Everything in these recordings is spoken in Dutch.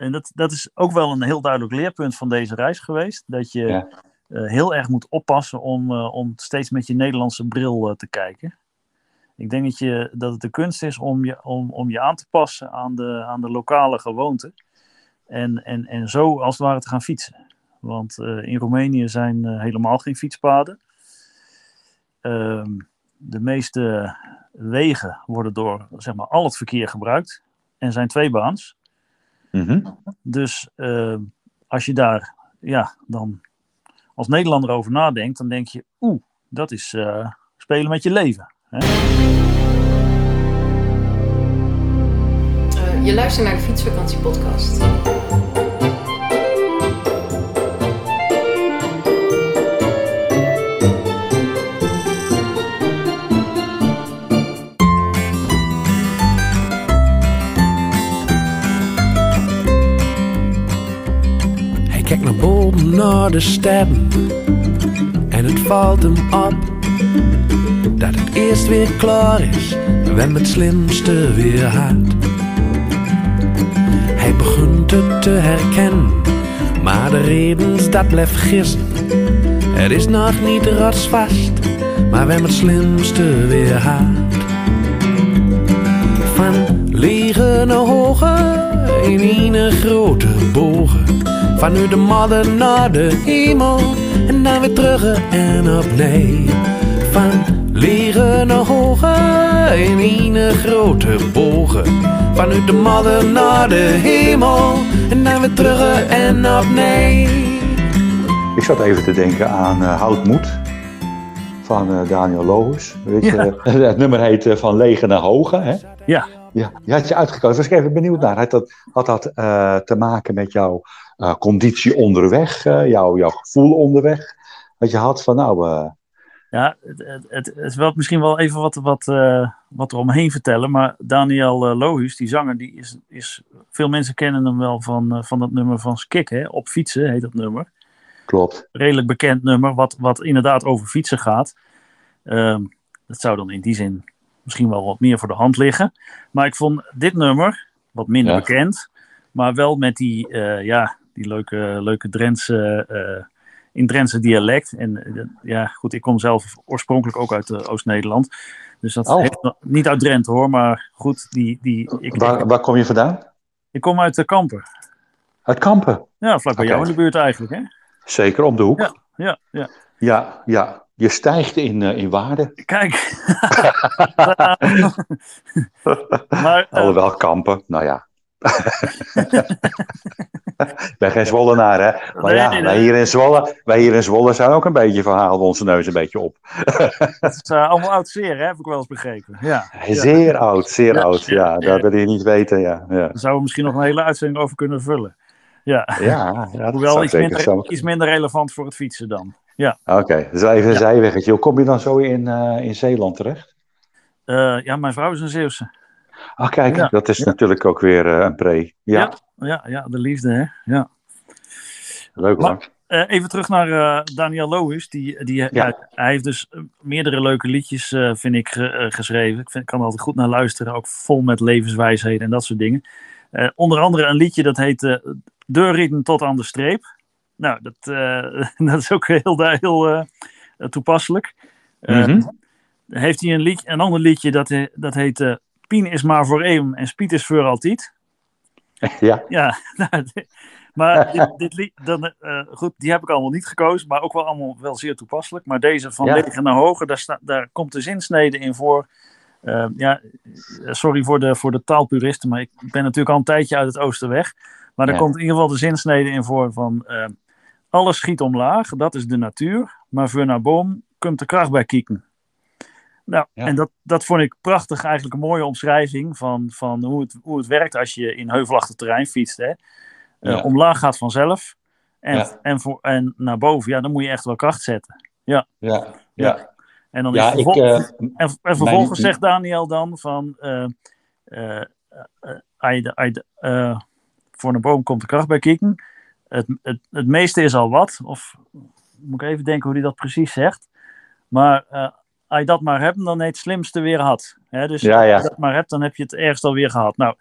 en dat, dat is ook wel een heel duidelijk leerpunt van deze reis geweest. Dat je Ja. eh, heel erg moet oppassen om, eh, om steeds met je Nederlandse bril eh, te kijken. Ik denk dat, je, dat het de kunst is om je, om, om je aan te passen aan de, aan de lokale gewoonten. En, en, en zo als het ware te gaan fietsen. Want in Roemenië zijn helemaal geen fietspaden. Ehm, de meeste wegen worden door zeg maar, al het verkeer gebruikt. En zijn tweebaans. Mhm. Dus eh, als je daar ja, dan als Nederlander over nadenkt, dan denk je, oeh, dat is eh, spelen met je leven. Hè? Eh, je luistert naar de Fietsvakantie podcast. Naar de sterren en het valt hem op dat het eerst weer klaar is wanneer het slimste weer gaat. Hij begint het te herkennen, maar de redens dat blijft gissen. Het is nog niet rotsvast, maar wanneer het slimste weer gaat. Van naar hoge in een grote bogen. Vanuit de modder naar de hemel en dan weer terug en opnieuw. Van lege naar hoge in een grote bogen. Vanuit de modder naar de hemel en dan weer terug en opnieuw. Ik zat even te denken aan eh Houtmoed van eh, Daniel Loos. Weet je, het nummer heet eh, Van Lege naar Hoge. Hè? Ja. Ja, je had je uitgekozen. Was ik even benieuwd naar. Had dat, had dat eh, te maken met jouw eh, conditie onderweg, eh, jouw, jouw gevoel onderweg? Dat je had van nou, Ja, het, het, het, het is wel misschien wel even wat, wat, wat er omheen vertellen. Maar Daniel Lohuus, die zanger, die is, is, veel mensen kennen hem wel van, van dat nummer van Skik. Hè? Op fietsen heet dat nummer. klopt. Redelijk bekend nummer, wat, wat inderdaad over fietsen gaat. Ehm, dat zou dan in die zin misschien wel wat meer voor de hand liggen. Maar ik vond dit nummer wat minder Ja. bekend. Maar wel met die, eh, ja, die leuke, leuke Drentse, eh, in Drentse dialect. En eh, ja, goed, ik kom zelf oorspronkelijk ook uit Oost-Nederland. Dus dat Oh. heeft niet uit Drenthe hoor, maar goed, die, die, ik, Waar, waar kom je vandaan? ik kom uit Kampen. Uit Kampen. Ja, vlak bij jou in de buurt eigenlijk, hè? Zeker om de hoek. Ja, ja, ja. Ja, ja. Je stijgt in, eh, in waarde. Kijk. maar eh, Alhoewel Kampen, nou ja. Ik ben geen Zwollenaar, hè? Maar Nee, ja, nee, wij, nee. hier in Zwolle, wij hier in Zwolle zijn ook een beetje van halen we onze neus een beetje op. het is eh, allemaal oud zeer, hè, heb ik wel eens begrepen. Ja. Ja. Zeer oud, zeer Ja, oud. ja, dat wil je niet weten, ja. Ja, Daar zouden we misschien nog een hele uitzending over kunnen vullen. Ja, ja, ja hoewel zou iets minder, iets minder relevant voor het fietsen dan. Ja, Oké, dus even een zijweggetje. Hoe kom je dan zo in, eh, in Zeeland terecht? Eh, ja mijn vrouw is een Zeeuwse. Ah, kijk, Ja, dat is ja. natuurlijk ook weer eh, een pre. Ja, Ja. Ja, ja, de liefde, hè. Ja. leuk hoor. Even terug naar Daniel Lohuis. Die, die, ja. hij heeft dus meerdere leuke liedjes, vind ik, ge- geschreven. Ik, vind, kan er altijd goed naar luisteren. Ook vol met levenswijsheden en dat soort dingen. Onder andere een liedje dat heet eh Deurrieten tot aan de streep. Nou, dat, eh, dat is ook heel, heel eh, toepasselijk. Eh, Mhm. Heeft hij een, lied, een ander liedje dat, dat heet eh, Pien is maar voor eeuwen en Spiet is voor altijd. Ja, Ja, nou, maar dit, dit lied, dan, eh, goed, die heb ik allemaal niet gekozen, maar ook wel allemaal wel zeer toepasselijk. Maar deze van Ja. Naar Hoger, daar, sta, daar komt de zinsnede in voor. Eh, ja, sorry voor de, voor de taalpuristen, maar ik ben natuurlijk al een tijdje uit het oosten weg. Maar daar Ja. komt in ieder geval de zinsnede in voor van... eh, alles schiet omlaag, dat is de natuur. Maar voor naar boom komt de kracht bij kieken. Nou, Ja. en dat, dat vond ik prachtig, eigenlijk een mooie omschrijving van, van hoe, het, hoe het werkt als je in heuvelachtig terrein fietst. Hè. Eh, Ja. Omlaag gaat vanzelf. En, Ja. en, voor, en naar boven, ja, dan moet je echt wel kracht zetten. ja, ja. En dan Ja, is ik, eh, en, en vervolgens mijn- zegt Daniel dan van... eh, voor een boom komt de kracht bij kieken. Het, het, het meeste is al wat. Of moet ik even denken hoe hij dat precies zegt. Maar eh, als je dat maar hebt, dan je het slimste weer gehad. Hè? Dus Ja, ja. als je dat maar hebt, dan heb je het ergst alweer gehad. Nou,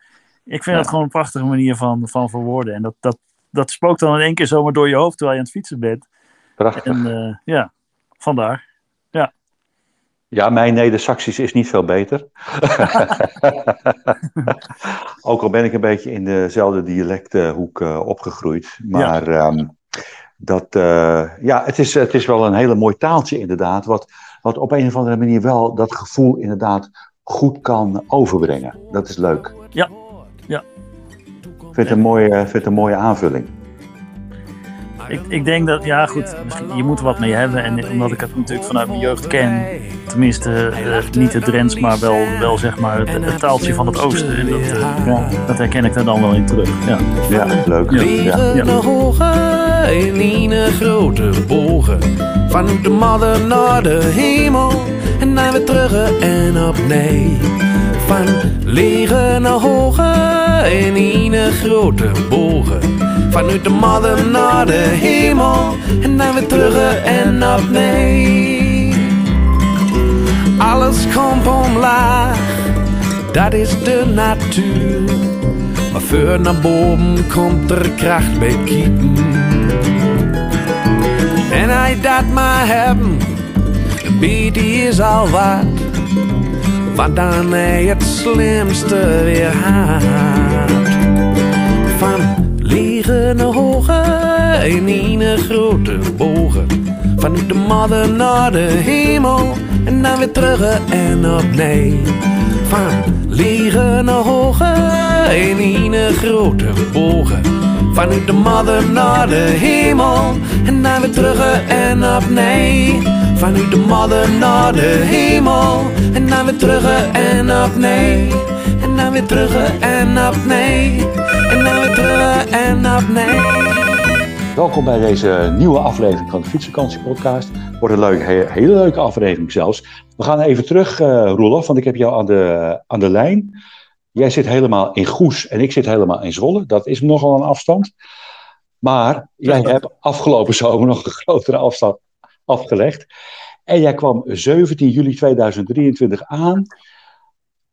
Ik vind Ja. dat gewoon een prachtige manier van, van verwoorden. En dat, dat, dat spookt dan in één keer zomaar door je hoofd terwijl je aan het fietsen bent. Prachtig. En eh, ja, vandaar. Ja, mijn Neder-Saxisch is niet veel beter. Ook al ben ik een beetje in dezelfde dialecthoek eh, opgegroeid. Maar ehm, dat, eh, ja, het, is, het is wel een hele mooi taaltje inderdaad. Wat, wat op een of andere manier wel dat gevoel inderdaad goed kan overbrengen. Dat is leuk. Ja, ja. Ik vind het een mooie, vind het een mooie aanvulling. Ik, ik denk dat, ja goed, misschien, je moet er wat mee hebben. En omdat ik het natuurlijk vanuit mijn jeugd ken, tenminste eh, niet het Drents, maar wel, wel zeg maar het, het taaltje van het oosten. En dat, eh, ja, dat herken ik daar dan wel in terug. Ja. Ja, leuk. Ja. Naar in een grote bogen. Van de modder naar de hemel. En dan weer terug en opnieuw. Van naar hoger in een grote bogen. Vanuit de modder naar de hemel. En dan weer terug en opnieuw. Alles komt omlaag, dat is de natuur. Maar voor naar boven komt er kracht bij kiepen. En hij dat maar hebben, een beetje is al wat. Want dan hij het slimste weer haat. Van liggen naar hoger in een grote bogen. Vanuit de modder naar de hemel en dan weer terug en opnieuw. Van liggen naar hoger in een grote bogen. Vanuit de modder naar de hemel en dan weer terug en opnieuw. Vanuit de modder naar de hemel en dan weer terug en opnieuw. En dan weer terug en opnieuw. En dan weer terug en opnieuw. Welkom bij deze nieuwe aflevering van de Fietsvakantie Podcast. Wordt een leuke, he- hele leuke aflevering zelfs. We gaan even terug, Roelof, want ik heb jou aan de, aan de lijn. Jij zit helemaal in Goes en ik zit helemaal in Zwolle. Dat is nogal een afstand. Maar jij hebt afgelopen zomer nog een grotere afstand afgelegd. En jij kwam 17 juli 2023 aan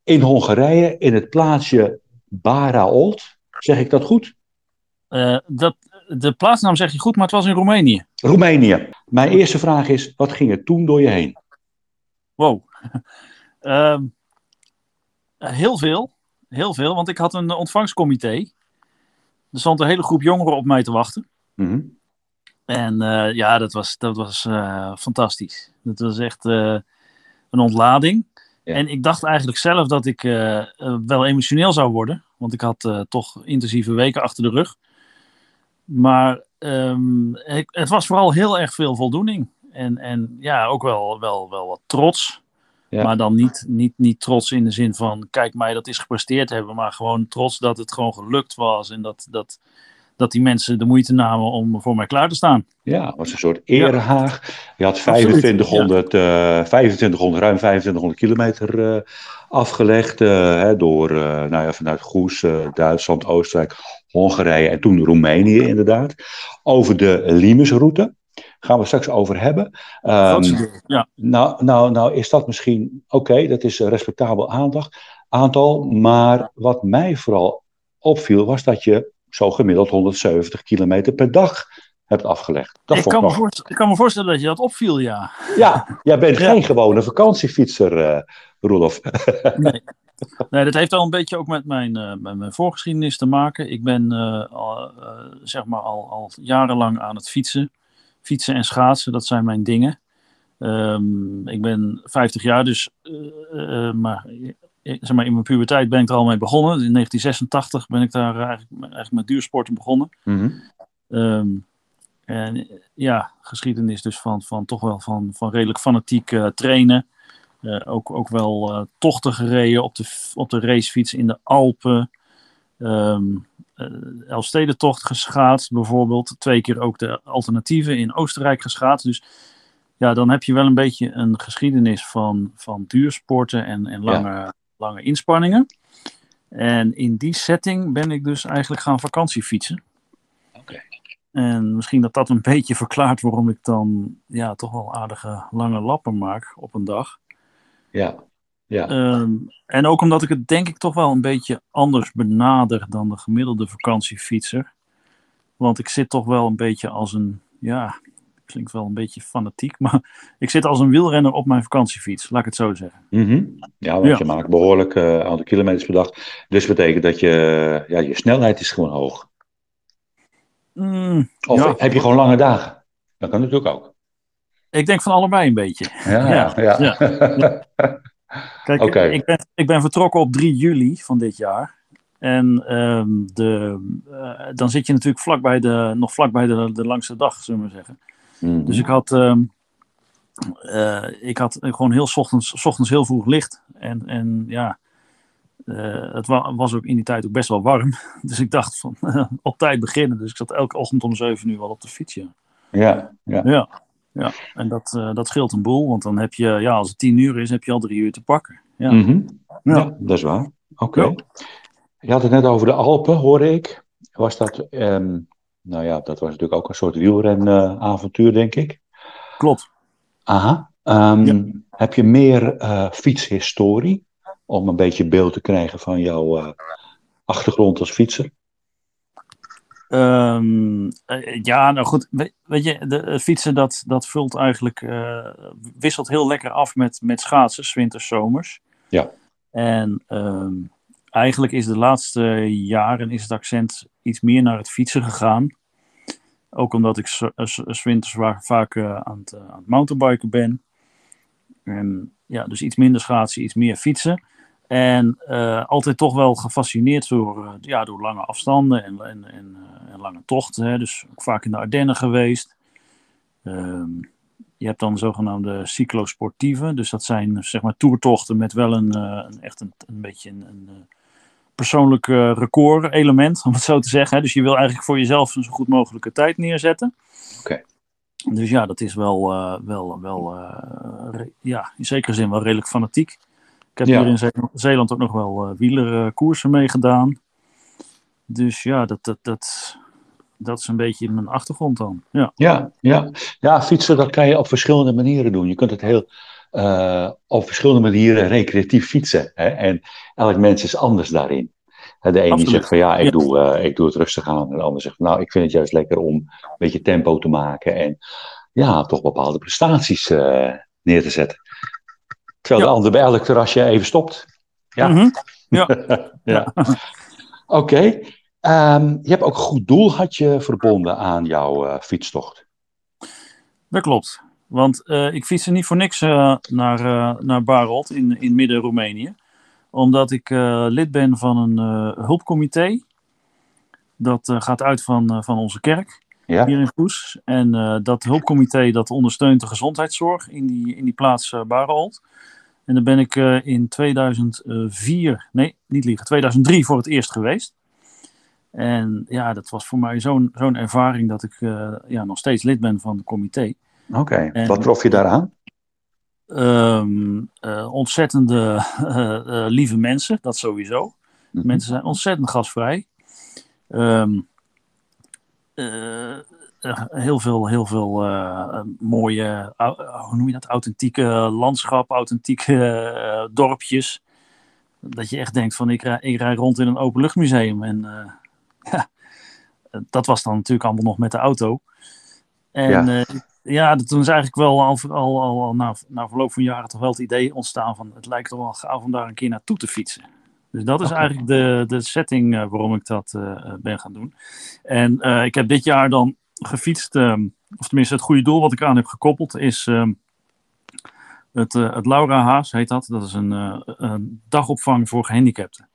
in Hongarije in het plaatsje Baraolt. Zeg ik dat goed? Eh, dat, de plaatsnaam zeg je goed, maar het was in Roemenië. Roemenië. Mijn eerste vraag is, wat ging er toen door je heen? Wow. Ehm, heel veel. Heel veel, want ik had een ontvangstcomité. Er stond een hele groep jongeren op mij te wachten. Mhm. En eh, ja, dat was, dat was eh, fantastisch. Dat was echt eh, een ontlading. Ja. En ik dacht eigenlijk zelf dat ik eh, eh, wel emotioneel zou worden. Want ik had eh, toch intensieve weken achter de rug. Maar ehm, ik- het was vooral heel erg veel voldoening. En, en ja, ook wel, wel, wel wat trots. Ja. Maar dan niet, niet, niet trots in de zin van, kijk mij, dat is gepresteerd hebben. Maar gewoon trots dat het gewoon gelukt was. En dat, dat, dat die mensen de moeite namen om voor mij klaar te staan. Ja, het was een soort erehaag. Je had Absoluut, 2500, eh 2500 ruim 2500 kilometer eh, afgelegd. eh, hè, door, eh, nou ja, vanuit Goes, eh, Duitsland, Oostenrijk, Hongarije en toen Roemenië inderdaad. Over de Limes-route. Gaan we straks over hebben. Ehm, ja. nou, nou, nou is dat misschien, oké, dat is een respectabel aandacht, aantal. Maar wat mij vooral opviel was dat je zo gemiddeld 170 kilometer per dag hebt afgelegd. Dat Ik vond kan, me ik kan me voorstellen dat je dat opviel, ja. Ja, jij bent Ja. geen gewone vakantiefietser, eh Roelof. Nee. nee, dat heeft al een beetje ook met mijn, eh, met mijn voorgeschiedenis te maken. Ik ben al, eh, zeg maar al, al jarenlang aan het fietsen. Fietsen en schaatsen, dat zijn mijn dingen. Ehm, ik ben 50 jaar, dus eh, eh, maar, eh, zeg maar, in mijn puberteit ben ik er al mee begonnen. In 1986 ben ik daar eigenlijk, eigenlijk met duursporten begonnen. Ehm, en ja, geschiedenis dus van, van toch wel van, van redelijk fanatiek trainen. Ook, ook wel tochten gereden op de, op de racefiets in de Alpen. Ehm eh, Elfstedentocht geschaatst bijvoorbeeld. Twee keer ook de alternatieven in Oostenrijk geschaatst. Dus ja, dan heb je wel een beetje een geschiedenis van, van duursporten en, en lange, lange inspanningen. En in die setting ben ik dus eigenlijk gaan vakantiefietsen. Oké. En misschien dat dat een beetje verklaart waarom ik dan ja, toch wel aardige lange lappen maak op een dag. Ja, Ja. Ehm, en ook omdat ik het denk ik toch wel een beetje anders benader dan de gemiddelde vakantiefietser. Want ik zit toch wel een beetje als een, ja, klinkt wel een beetje fanatiek, maar ik zit als een wielrenner op mijn vakantiefiets, laat ik het zo zeggen. Mhm. Ja, want Ja. je maakt behoorlijk eh, aantal kilometers per dag. Dus dat betekent dat je, ja, je snelheid is gewoon hoog. Mm, Of ja, heb je gewoon lange dagen? Dat kan natuurlijk ook. ik denk van allebei een beetje. Ja, ja. Ja, ja. Kijk, ik, ben, ik ben vertrokken op 3 juli van dit jaar. En ehm, de, eh, dan zit je natuurlijk vlakbij de, nog vlakbij de, de langste dag, zullen we maar zeggen. Mhm. Dus ik had, ehm, eh, ik had gewoon heel 's ochtends, 's ochtends heel vroeg licht. En, en ja, eh, het wa- was ook in die tijd ook best wel warm. Dus ik dacht van op tijd beginnen. Dus ik zat elke ochtend om 7 uur wel op de fiets. Ja, Ja, ja. ja, ja. en dat, eh, dat scheelt een boel. Want dan heb je, ja, als het 10 uur is, heb je al drie uur te pakken. Ja, Mhm. Ja. ja dat is waar. Oké. Je had het net over de Alpen, hoorde ik. Was dat, ehm, nou ja, dat was natuurlijk ook een soort wielrenavontuur, denk ik. klopt. Aha. Ehm. Heb je meer eh, fietshistorie? Om een beetje beeld te krijgen van jouw eh, achtergrond als fietser? Ehm, eh, ja, nou goed. Weet, weet je, de, het fietsen dat, dat vult eigenlijk, eh, wisselt heel lekker af met, met schaatsen, winters, zomers. Ja. En ehm, eigenlijk is de laatste jaren is het accent iets meer naar het fietsen gegaan. Ook omdat ik winters vaak eh, aan, het, aan het mountainbiken ben. En ja, dus iets minder schaatsen, iets meer fietsen. En eh, altijd toch wel gefascineerd door, eh, ja, door lange afstanden en, en, en, eh, en lange tochten. Hè. Dus ook vaak in de Ardennen geweest. Ehm, je hebt dan zogenaamde cyclosportieve. Dus dat zijn zeg maar toertochten met wel een, een echt een, een beetje een, een persoonlijk record element, om het zo te zeggen. Hè. Dus je wil eigenlijk voor jezelf een zo goed mogelijke tijd neerzetten. Oké. Dus ja, dat is wel, wel, wel ja, in zekere zin wel redelijk fanatiek. Ik heb Ja. hier in Ze- Zeeland ook nog wel eh wielerkoersen meegedaan. Dus ja, dat, dat, dat, dat is een beetje mijn achtergrond dan. Ja, Ja, ja. ja, fietsen dat kan je op verschillende manieren doen. Je kunt het heel eh, op verschillende manieren recreatief fietsen. Hè? En elk mens is anders daarin. De ene Absoluut. zegt van ja, ik, Ja. Doe, eh, ik doe het rustig aan. En de ander zegt nou, ik vind het juist lekker om een beetje tempo te maken. En ja, toch bepaalde prestaties neer te zetten. Terwijl Ja. de ander bij elk terrasje even stopt. Ja. Mhm. ja. Oké. Ehm, je hebt ook een goed doel had je verbonden aan jouw eh, fietstocht. dat klopt. Want eh, ik fiets er niet voor niks eh, naar, naar Barelt in, in midden-Roemenië. Omdat ik lid ben van een hulpcomité. Dat gaat uit van, van onze kerk. Ja? hier in Goes. En dat hulpcomité dat ondersteunt de gezondheidszorg in die, in die plaats uh, Barend. En daar ben ik uh, in 2004, nee, niet liegen, 2003 voor het eerst geweest. En ja, dat was voor mij zo'n zo'n ervaring dat ik uh, ja, nog steeds lid ben van het comité. Oké, okay. wat trof je daaraan? Um, ontzettende lieve mensen, dat sowieso. Mm -hmm. Mensen zijn ontzettend gastvrij. Um, heel veel, heel veel uh, mooie, uh, hoe noem je dat, authentieke landschap, authentieke uh, dorpjes. Dat je echt denkt van ik rij, ik rij rond in een openluchtmuseum. En ja, dat was dan natuurlijk allemaal nog met de auto. En ja, ja toen is eigenlijk wel al, al, al, al na, na verloop van jaren toch wel het idee ontstaan van het lijkt toch wel gaaf om daar een keer naartoe te fietsen. Dus dat is okay. eigenlijk de, de setting waarom ik dat uh, ben gaan doen. En uh, ik heb dit jaar dan gefietst, um, of tenminste het goede doel wat ik aan heb gekoppeld, is um, het, het, Laura Haas, heet dat. Dat is een, een dagopvang voor gehandicapten.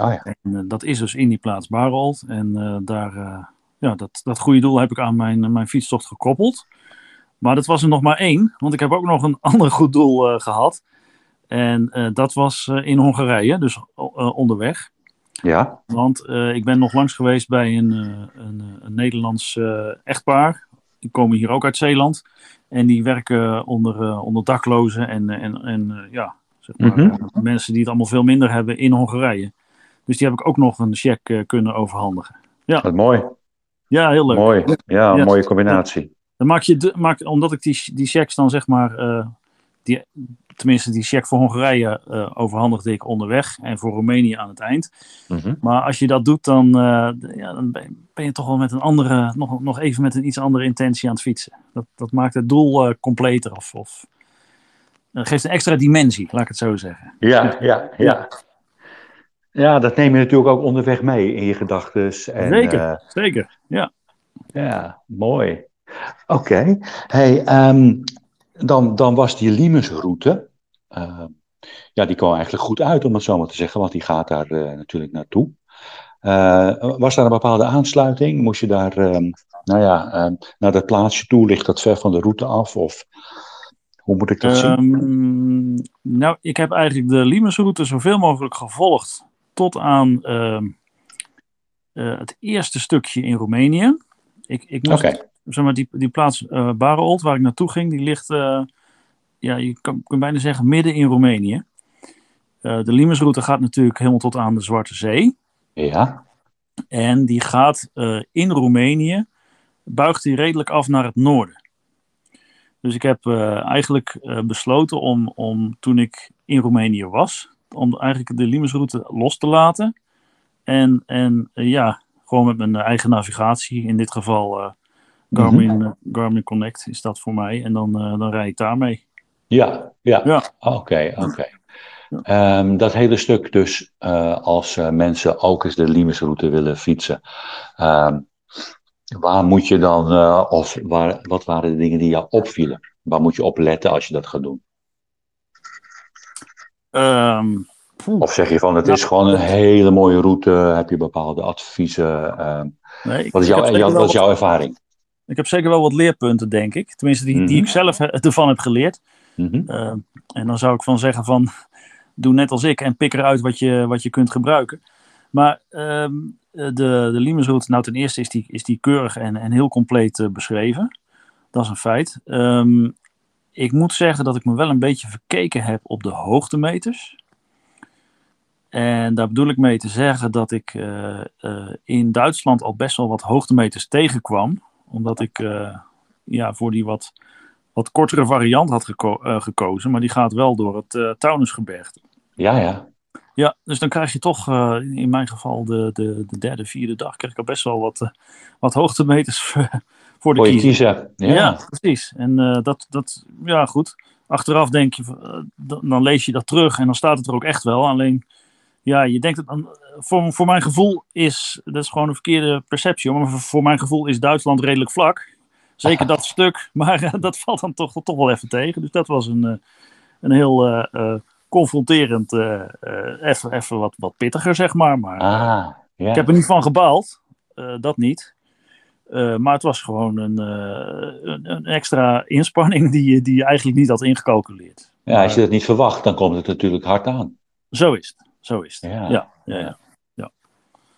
Oh ja. En dat is dus in die plaats Barold. En daar, ja, dat, dat goede doel heb ik aan mijn, mijn fietstocht gekoppeld. Maar dat was er nog maar één, want ik heb ook nog een ander goed doel gehad. En dat was in Hongarije, dus onderweg. Ja. Want ik ben nog langs geweest bij een, een, een Nederlands echtpaar. Die komen hier ook uit Zeeland. En die werken onder, onder daklozen en, en, en ja, zeg maar, mm -hmm. mensen die het allemaal veel minder hebben in Hongarije. Dus die heb ik ook nog een cheque kunnen overhandigen. Ja. Wat mooi. Ja, heel leuk. Mooi. Ja, een ja. mooie combinatie. Dan maak je, de, maak, omdat ik die, die checks dan zeg maar, die, tenminste, die check voor Hongarije uh, overhandigde ik onderweg en voor Roemenië aan het eind. Mhm. Maar als je dat doet, dan, uh, ja, dan ben je toch wel met een andere, nog, nog even met een iets andere intentie aan het fietsen. Dat, dat maakt het doel uh, completer of, of geeft een extra dimensie, laat ik het zo zeggen. Ja, ja, ja. Ja, dat neem je natuurlijk ook onderweg mee in je gedachten. Zeker, zeker, ja. Ja, mooi. Oké. Okay. Hey, um, dan, dan was die Limesroute, uh, ja, die kwam eigenlijk goed uit, om het zo maar te zeggen, want die gaat daar uh, natuurlijk naartoe. Uh, was daar een bepaalde aansluiting? Moest je daar, um, nou ja, um, naar dat plaatsje toe? Ligt dat ver van de route af? Of hoe moet ik dat zien? Nou, ik heb eigenlijk de Limesroute zoveel mogelijk gevolgd tot aan het eerste stukje in Roemenië. Ik, ik moest, okay zeg maar, die, die plaats uh, Barold, waar ik naartoe ging, die ligt, uh, ja, je kan, kan bijna zeggen, midden in Roemenië. Uh, de Limesroute gaat natuurlijk helemaal tot aan de Zwarte Zee. Ja. En die gaat in Roemenië, buigt die redelijk af naar het noorden. Dus ik heb eigenlijk besloten om, om, toen ik in Roemenië was, om eigenlijk de Limesroute los te laten. En, en ja, gewoon met mijn eigen navigatie, in dit geval Garmin, mm -hmm. Garmin Connect is dat voor mij. En dan, uh, dan rijd ik daarmee. Ja, ja. Ja. Oké, okay, oké. Okay. Ja. Um, dat hele stuk dus, uh, als uh, mensen ook eens de Limesroute willen fietsen. Um, waar moet je dan, of waar, wat waren de dingen die jou opvielen? Waar moet je op letten als je dat gaat doen? Um, of zeg je van, het is gewoon een hele mooie route, heb je bepaalde adviezen? nee, wat is, jouw, jou, wat is jouw ervaring? Ik heb zeker wel wat leerpunten, denk ik. Tenminste, die, Mhm. die ik zelf he- ervan heb geleerd. Mm -hmm. Uh, en dan zou ik van zeggen van, doe net als ik en pik eruit wat je, wat je kunt gebruiken. Maar um, de, de Limesroute, nou ten eerste is die, is die keurig en, en heel compleet uh, beschreven. Dat is een feit. Um, ik moet zeggen dat ik me wel een beetje verkeken heb op de hoogtemeters. En daar bedoel ik mee te zeggen dat ik uh, uh, in Duitsland al best wel wat hoogtemeters tegenkwam. Omdat ik uh, ja, voor die wat, wat kortere variant had geko gekozen. Maar die gaat wel door het uh, Taunusgebergte. Ja, ja. Ja, dus dan krijg je toch uh, in mijn geval de, de, de derde, vierde dag... krijg ik al best wel wat, uh, wat hoogtemeters voor de voor kiezer. Ja. Ja, precies. En uh, dat, dat, ja goed. Achteraf denk je, dan lees je dat terug en dan staat het er ook echt wel. Alleen, ja, je denkt, het, voor, voor mijn gevoel is, dat is gewoon een verkeerde perceptie. Maar voor, mijn gevoel is Duitsland redelijk vlak. Zeker dat stuk, maar uh, dat valt dan toch, toch wel even tegen. Dus dat was een, uh, een heel uh, confronterend, even, even wat, wat pittiger, zeg maar. maar Ah, ik heb er niet van gebaald, dat niet. Maar het was gewoon een, een, een, extra inspanning die je, die je eigenlijk niet had ingecalculeerd. Ja, als je dat niet verwacht, dan komt het natuurlijk hard aan. Zo is het. Zo is het. Ja. Ja, ja, ja.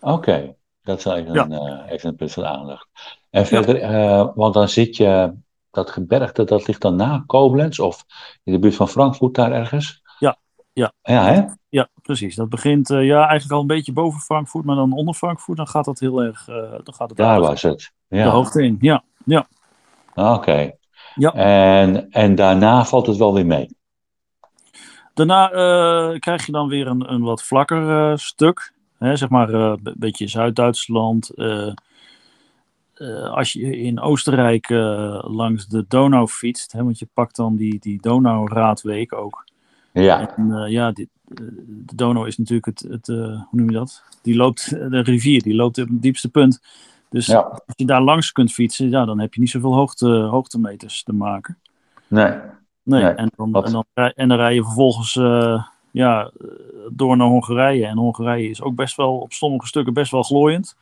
Oké, okay. dat is even, een, uh, even een punt van aandacht. En verder, ja. want dan zit je, dat gebergte, dat ligt dan na Koblenz of in de buurt van Frankfurt daar ergens? Ja, ja. Ja, hè? Ja, precies. Dat begint ja, eigenlijk al een beetje boven Frankfurt, maar dan onder Frankfurt, dan gaat dat heel erg. dan gaat het daar was het. Ja. De hoogte in, ja. ja. Oké. Okay. Ja. En, en daarna valt het wel weer mee? Daarna uh, krijg je dan weer een, een wat vlakker uh, stuk. Hè, zeg maar een beetje Zuid-Duitsland. eh, als je in Oostenrijk langs de Donau fietst, hè, want je pakt dan die, die Donau-raadweek ook. Ja. En ja, dit, de Donau is natuurlijk het, het hoe noem je dat? Die loopt, de rivier, die loopt op het diepste punt. Dus ja. als je daar langs kunt fietsen, ja, dan heb je niet zoveel hoogte, hoogtemeters te maken. Nee. Nee, nee. En, dan, en, dan, en dan rij je vervolgens uh, ja, door naar Hongarije. En Hongarije is ook best wel op sommige stukken best wel glooiend.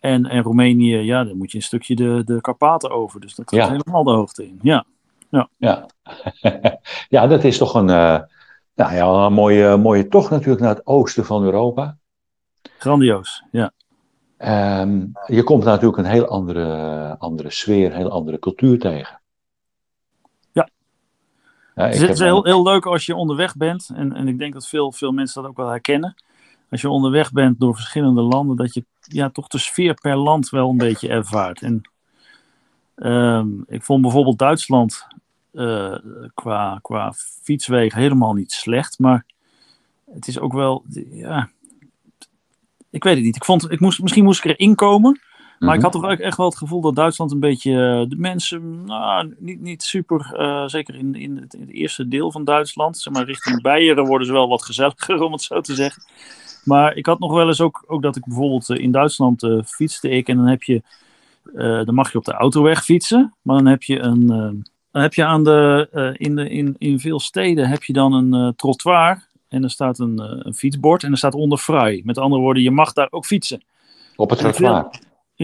En, en Roemenië, ja, dan moet je een stukje de, de Karpaten over. Dus dat gaat ja. helemaal de hoogte in. Ja, ja. Ja, ja dat is toch een, uh, nou ja, een mooie, mooie tocht natuurlijk naar het oosten van Europa. Grandioos, ja. Um, je komt natuurlijk een heel andere, andere sfeer, een heel andere cultuur tegen. Ja. het is heel, heel leuk als je onderweg bent. En, en ik denk dat veel, veel mensen dat ook wel herkennen. Als je onderweg bent door verschillende landen, dat je ja, toch de sfeer per land wel een beetje ervaart. En um, ik vond bijvoorbeeld Duitsland eh, qua, qua fietswegen helemaal niet slecht. Maar het is ook wel, ja, ik weet het niet. Ik vond, ik moest, misschien moest ik erin komen. Maar ik Mhm. had toch ook echt wel het gevoel dat Duitsland een beetje eh, de mensen, nou, niet, niet super, eh, zeker in, in, het, in het eerste deel van Duitsland, zeg maar richting Beieren worden ze wel wat gezelliger, om het zo te zeggen. Maar ik had nog wel eens ook, ook dat ik bijvoorbeeld eh, in Duitsland fietste ik en dan heb je, dan mag je op de autoweg fietsen, maar dan heb je een, dan heb je aan de, in, de in, in veel steden heb je dan een trottoir en er staat een, een fietsbord en er staat onder vrij. Met andere woorden, je mag daar ook fietsen. Op het trottoir.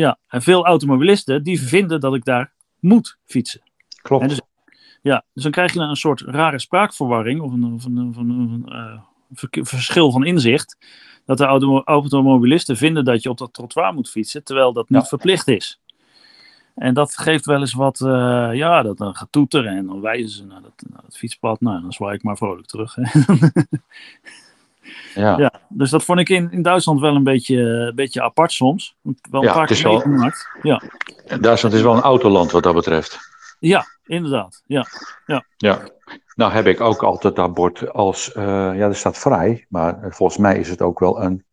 Ja, en veel automobilisten die vinden dat ik daar moet fietsen. Klopt. En dus- Ja, dus dan krijg je een soort rare spraakverwarring of een, of een, of een, eh, verschil van inzicht. Dat de auto- automobilisten vinden dat je op dat trottoir moet fietsen, terwijl dat niet Ja. verplicht is. En dat geeft wel eens wat, eh, ja, dat dan gaat toeteren en dan wijzen ze naar dat, naar dat fietspad. Nou, dan zwaai ik maar vrolijk terug. Ja. ja, dus dat vond ik in, in Duitsland wel een beetje, een beetje apart soms. Wel een Ja, paar keer wel- meegemaakt. Ja. Duitsland is wel een autoland wat dat betreft. ja, inderdaad. Ja. Ja. Nou heb ik ook altijd dat bord als, eh, ja, er staat vrij, maar volgens mij is het ook wel een,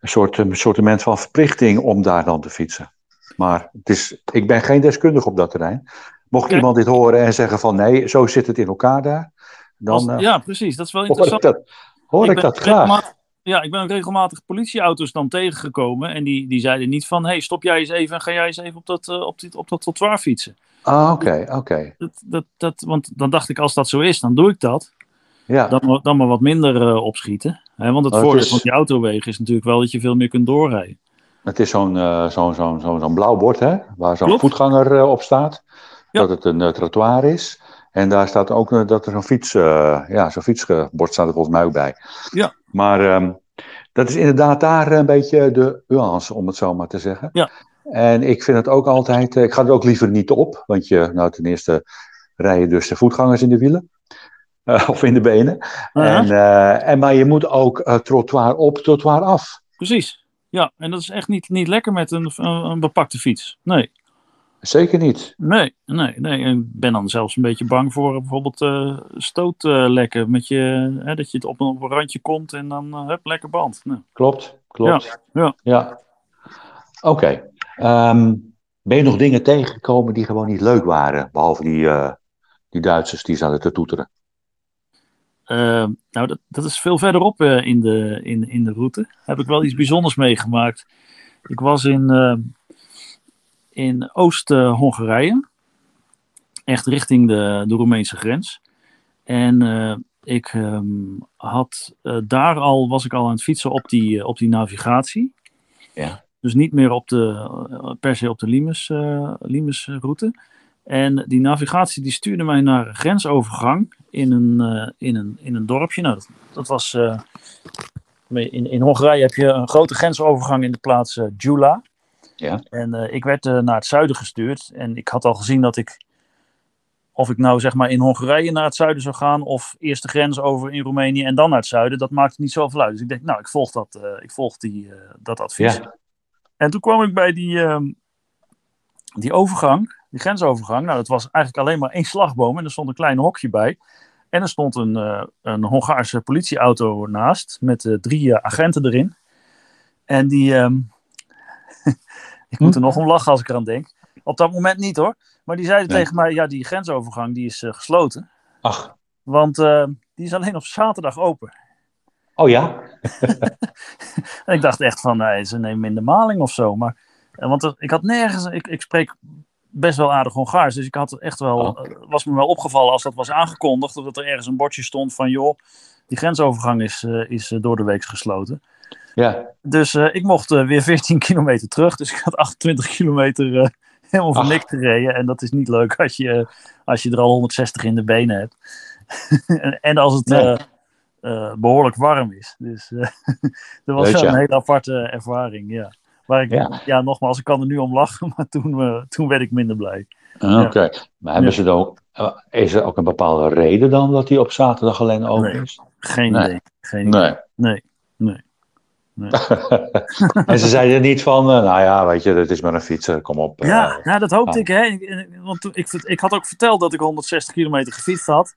een soort een soortement van verplichting om daar dan te fietsen. Maar het is, ik ben geen deskundige op dat terrein. Mocht Kijk. iemand dit horen en zeggen van nee, zo zit het in elkaar daar, dan Als- eh, ja, precies. Dat is wel interessant. dat, hoor ik dat graag. Ja, ik ben ook regelmatig politieauto's dan tegengekomen. En die, die zeiden niet van, hey, stop jij eens even en ga jij eens even op dat, eh, op dit, op dat trottoir fietsen. Ah, oké, oké. Dat, dat, dat, want dan dacht ik, als dat zo is, dan doe ik dat. Ja, Dan, maar- dan maar wat minder eh, opschieten. Hè, want het het voordeel van die autowegen is natuurlijk wel dat je veel meer kunt doorrijden. het is zo'n eh, zo'n zo'n zo'n blauw bord, hè, waar zo'n voetganger op staat. Ja. Dat het een trottoir is. En daar staat ook eh, dat er zo'n fiets, eh, ja, zo'n fietsbord staat er volgens mij ook bij. Ja. Maar ehm, dat is inderdaad daar een beetje de nuance, om het zo maar te zeggen. Ja. En ik vind het ook altijd, eh, ik ga er ook liever niet op, want je, nou ten eerste rijden dus de voetgangers in de wielen. Of in de benen. En, en, maar je moet ook trottoir op, trottoir af. Precies. Ja, en dat is echt niet, niet lekker met een, een, een bepakte fiets. Nee. Zeker niet. Nee, nee, nee. Ik ben dan zelfs een beetje bang voor eh, bijvoorbeeld eh stootlekken. met je, hè, dat je het op een, op een randje komt en dan eh, hup, lekker band. Klopt, klopt. ja. ja. Oké. Ehm, ben je nog dingen tegengekomen die gewoon niet leuk waren? Behalve die, eh, die Duitsers die zaten te toeteren. eh, nou, dat, dat is veel verderop eh, in, de, in, in de route. Heb ik wel iets bijzonders meegemaakt. Ik was in, eh, in Oost-Hongarije. Echt richting de, de Roemeense grens. En eh, ik ehm, had eh, daar al, was ik al aan het fietsen op die, op die navigatie. Ja. Dus niet meer op de, eh, per se op de Limes, Limes route. En die navigatie die stuurde mij naar een grensovergang in een, in een, in een dorpje. Nou, dat, dat was. in, in Hongarije heb je een grote grensovergang in de plaats Jula. Ja. En eh, ik werd eh, naar het zuiden gestuurd. En ik had al gezien dat ik. Of ik nou zeg maar in Hongarije naar het zuiden zou gaan. Of eerst de grens over in Roemenië en dan naar het zuiden. Dat maakte niet zoveel uit. Dus ik denk, nou, ik volg dat, eh, ik volg die, dat advies. Ja. En toen kwam ik bij die, ehm, die overgang, die grensovergang. Nou, dat was eigenlijk alleen maar één slagboom en er stond een klein hokje bij. En er stond een, eh, een Hongaarse politieauto naast met drie agenten erin. En die, ehm, ik moet er nog om lachen als ik eraan denk. Op dat moment niet hoor. Maar die zeiden Nee. tegen mij, ja, die grensovergang die is eh, gesloten. Ach, Want eh, die is alleen op zaterdag open. oh ja? En ik dacht echt van, nee, ze nemen in de maling of zo. Maar, eh, want er- ik had nergens, ik, ik spreek best wel aardig Hongaars. Dus ik had echt wel, Oh. was me wel opgevallen als dat was aangekondigd. Of dat er ergens een bordje stond van, joh, die grensovergang is, is door de week gesloten. Ja. Dus eh, ik mocht eh, weer 14 kilometer terug. Dus ik had 28 kilometer eh, helemaal Ach. niks gereden. En dat is niet leuk als je, als je er al 160 in de benen hebt. en, en als het Nee. eh, eh, behoorlijk warm is. Dus dat was wel een hele aparte ervaring. Ja. Waar ik, Ja. ja. nogmaals, ik kan er nu om lachen. Maar toen, toen werd ik minder blij. Oké. Maar hebben ze dan ook, is er ook een bepaalde reden dan dat die op zaterdag alleen open Nee. is? Geen Nee. idee. Geen idee. Nee. Nee. Nee. En ze zeiden niet van, uh, nou ja, weet je, het is maar een fietser, kom op. Ja, uh, ja dat hoopte ah. ik. Hè. Want toen- ik, ik had ook verteld dat ik 160 kilometer gefietst had.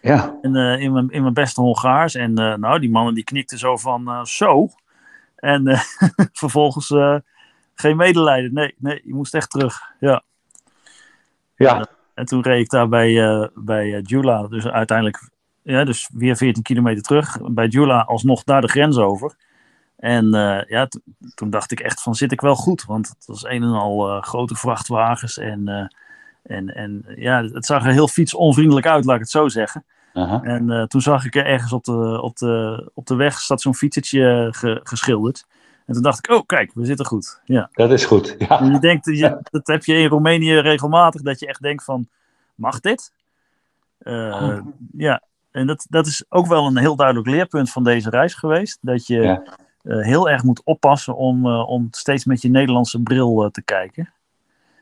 ja. En, eh, in, mijn, in mijn beste Hongaars. En eh, nou, die mannen die knikten zo van eh, zo. En eh, vervolgens eh, geen medelijden. Nee, nee, je moest echt terug. Ja. ja. En toen reed ik daar bij, eh, bij eh, Jula. Dus uiteindelijk ja, dus weer 14 kilometer terug. Bij Jula alsnog daar de grens over. En eh, ja, toen dacht ik echt van zit ik wel goed. Want het was een en al eh, grote vrachtwagens. En, eh, en, en ja, het zag er heel fietsonvriendelijk uit, laat ik het zo zeggen. En toen zag ik er ergens op de, op de, op de weg staat zo'n fietsertje ge- geschilderd. En toen dacht ik, oh kijk, we zitten goed. Ja. Dat is goed. Ja. En je denkt, je, dat heb je in Roemenië regelmatig, dat je echt denkt van, mag dit? Eh, Ja, en dat, dat is ook wel een heel duidelijk leerpunt van deze reis geweest. Dat je Ja. Eh, heel erg moet oppassen om, eh, om steeds met je Nederlandse bril eh, te kijken.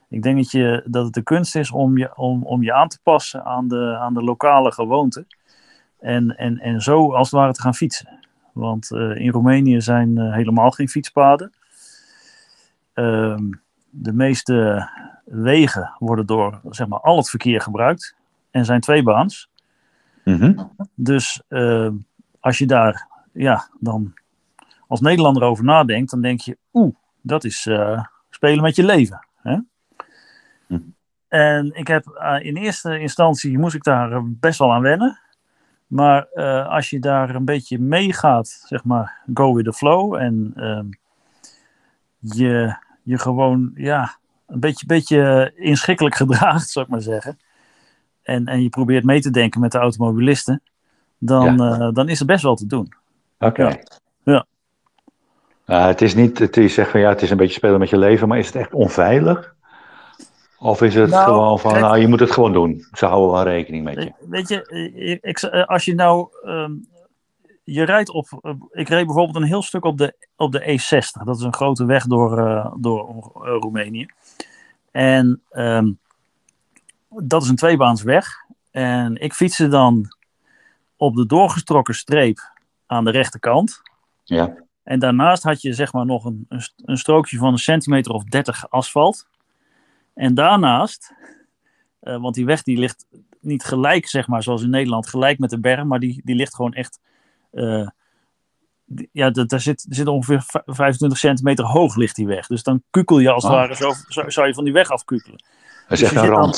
Ik denk dat, je, dat het de kunst is om je, om, om je aan te passen aan de, aan de lokale gewoonten. En, en, en zo als het ware te gaan fietsen. Want in Roemenië zijn helemaal geen fietspaden. Ehm, de meeste wegen worden door zeg maar, al het verkeer gebruikt. En zijn tweebaans. Mhm. Dus als je daar ja, dan als Nederlander over nadenkt, dan denk je, oeh, dat is eh, spelen met je leven. Hè? Hm. En ik heb eh, in eerste instantie moest ik daar eh, best wel aan wennen. Maar als je daar een beetje meegaat, zeg maar, go with the flow. En ehm, je, je gewoon, ja, een beetje, beetje inschikkelijk gedraagt, zou ik maar zeggen. En, en je probeert mee te denken met de automobilisten. Dan, dan is het best wel te doen. Oké. Ja. Ja. Uh, het is niet, het is zeg van ja, het is een beetje spelen met je leven, maar is het echt onveilig? Of is het Nou, gewoon van, kijk- nou, je moet het gewoon doen. Ze houden wel rekening met je. Weet- je, eh, ik, eh, als je nou. ehm, je rijdt op. ik reed bijvoorbeeld een heel stuk op de, op de E60. Dat is een grote weg door, door Roemenië. En ehm, dat is een tweebaansweg. En ik fietste dan op de doorgetrokken streep aan de rechterkant. Ja. En daarnaast had je zeg maar nog een, een, st- een strookje van een centimeter of 30 asfalt. En daarnaast, eh, want die weg die ligt niet gelijk, zeg maar, zoals in Nederland, gelijk met de berm, maar die, die ligt gewoon echt. die- ja, daar zit, zit ongeveer v- 25 centimeter hoog ligt die weg. Dus dan kukel je als het Ah. ware, zo, zo, zou je van die weg afkukelen. Dat is echt een dan-.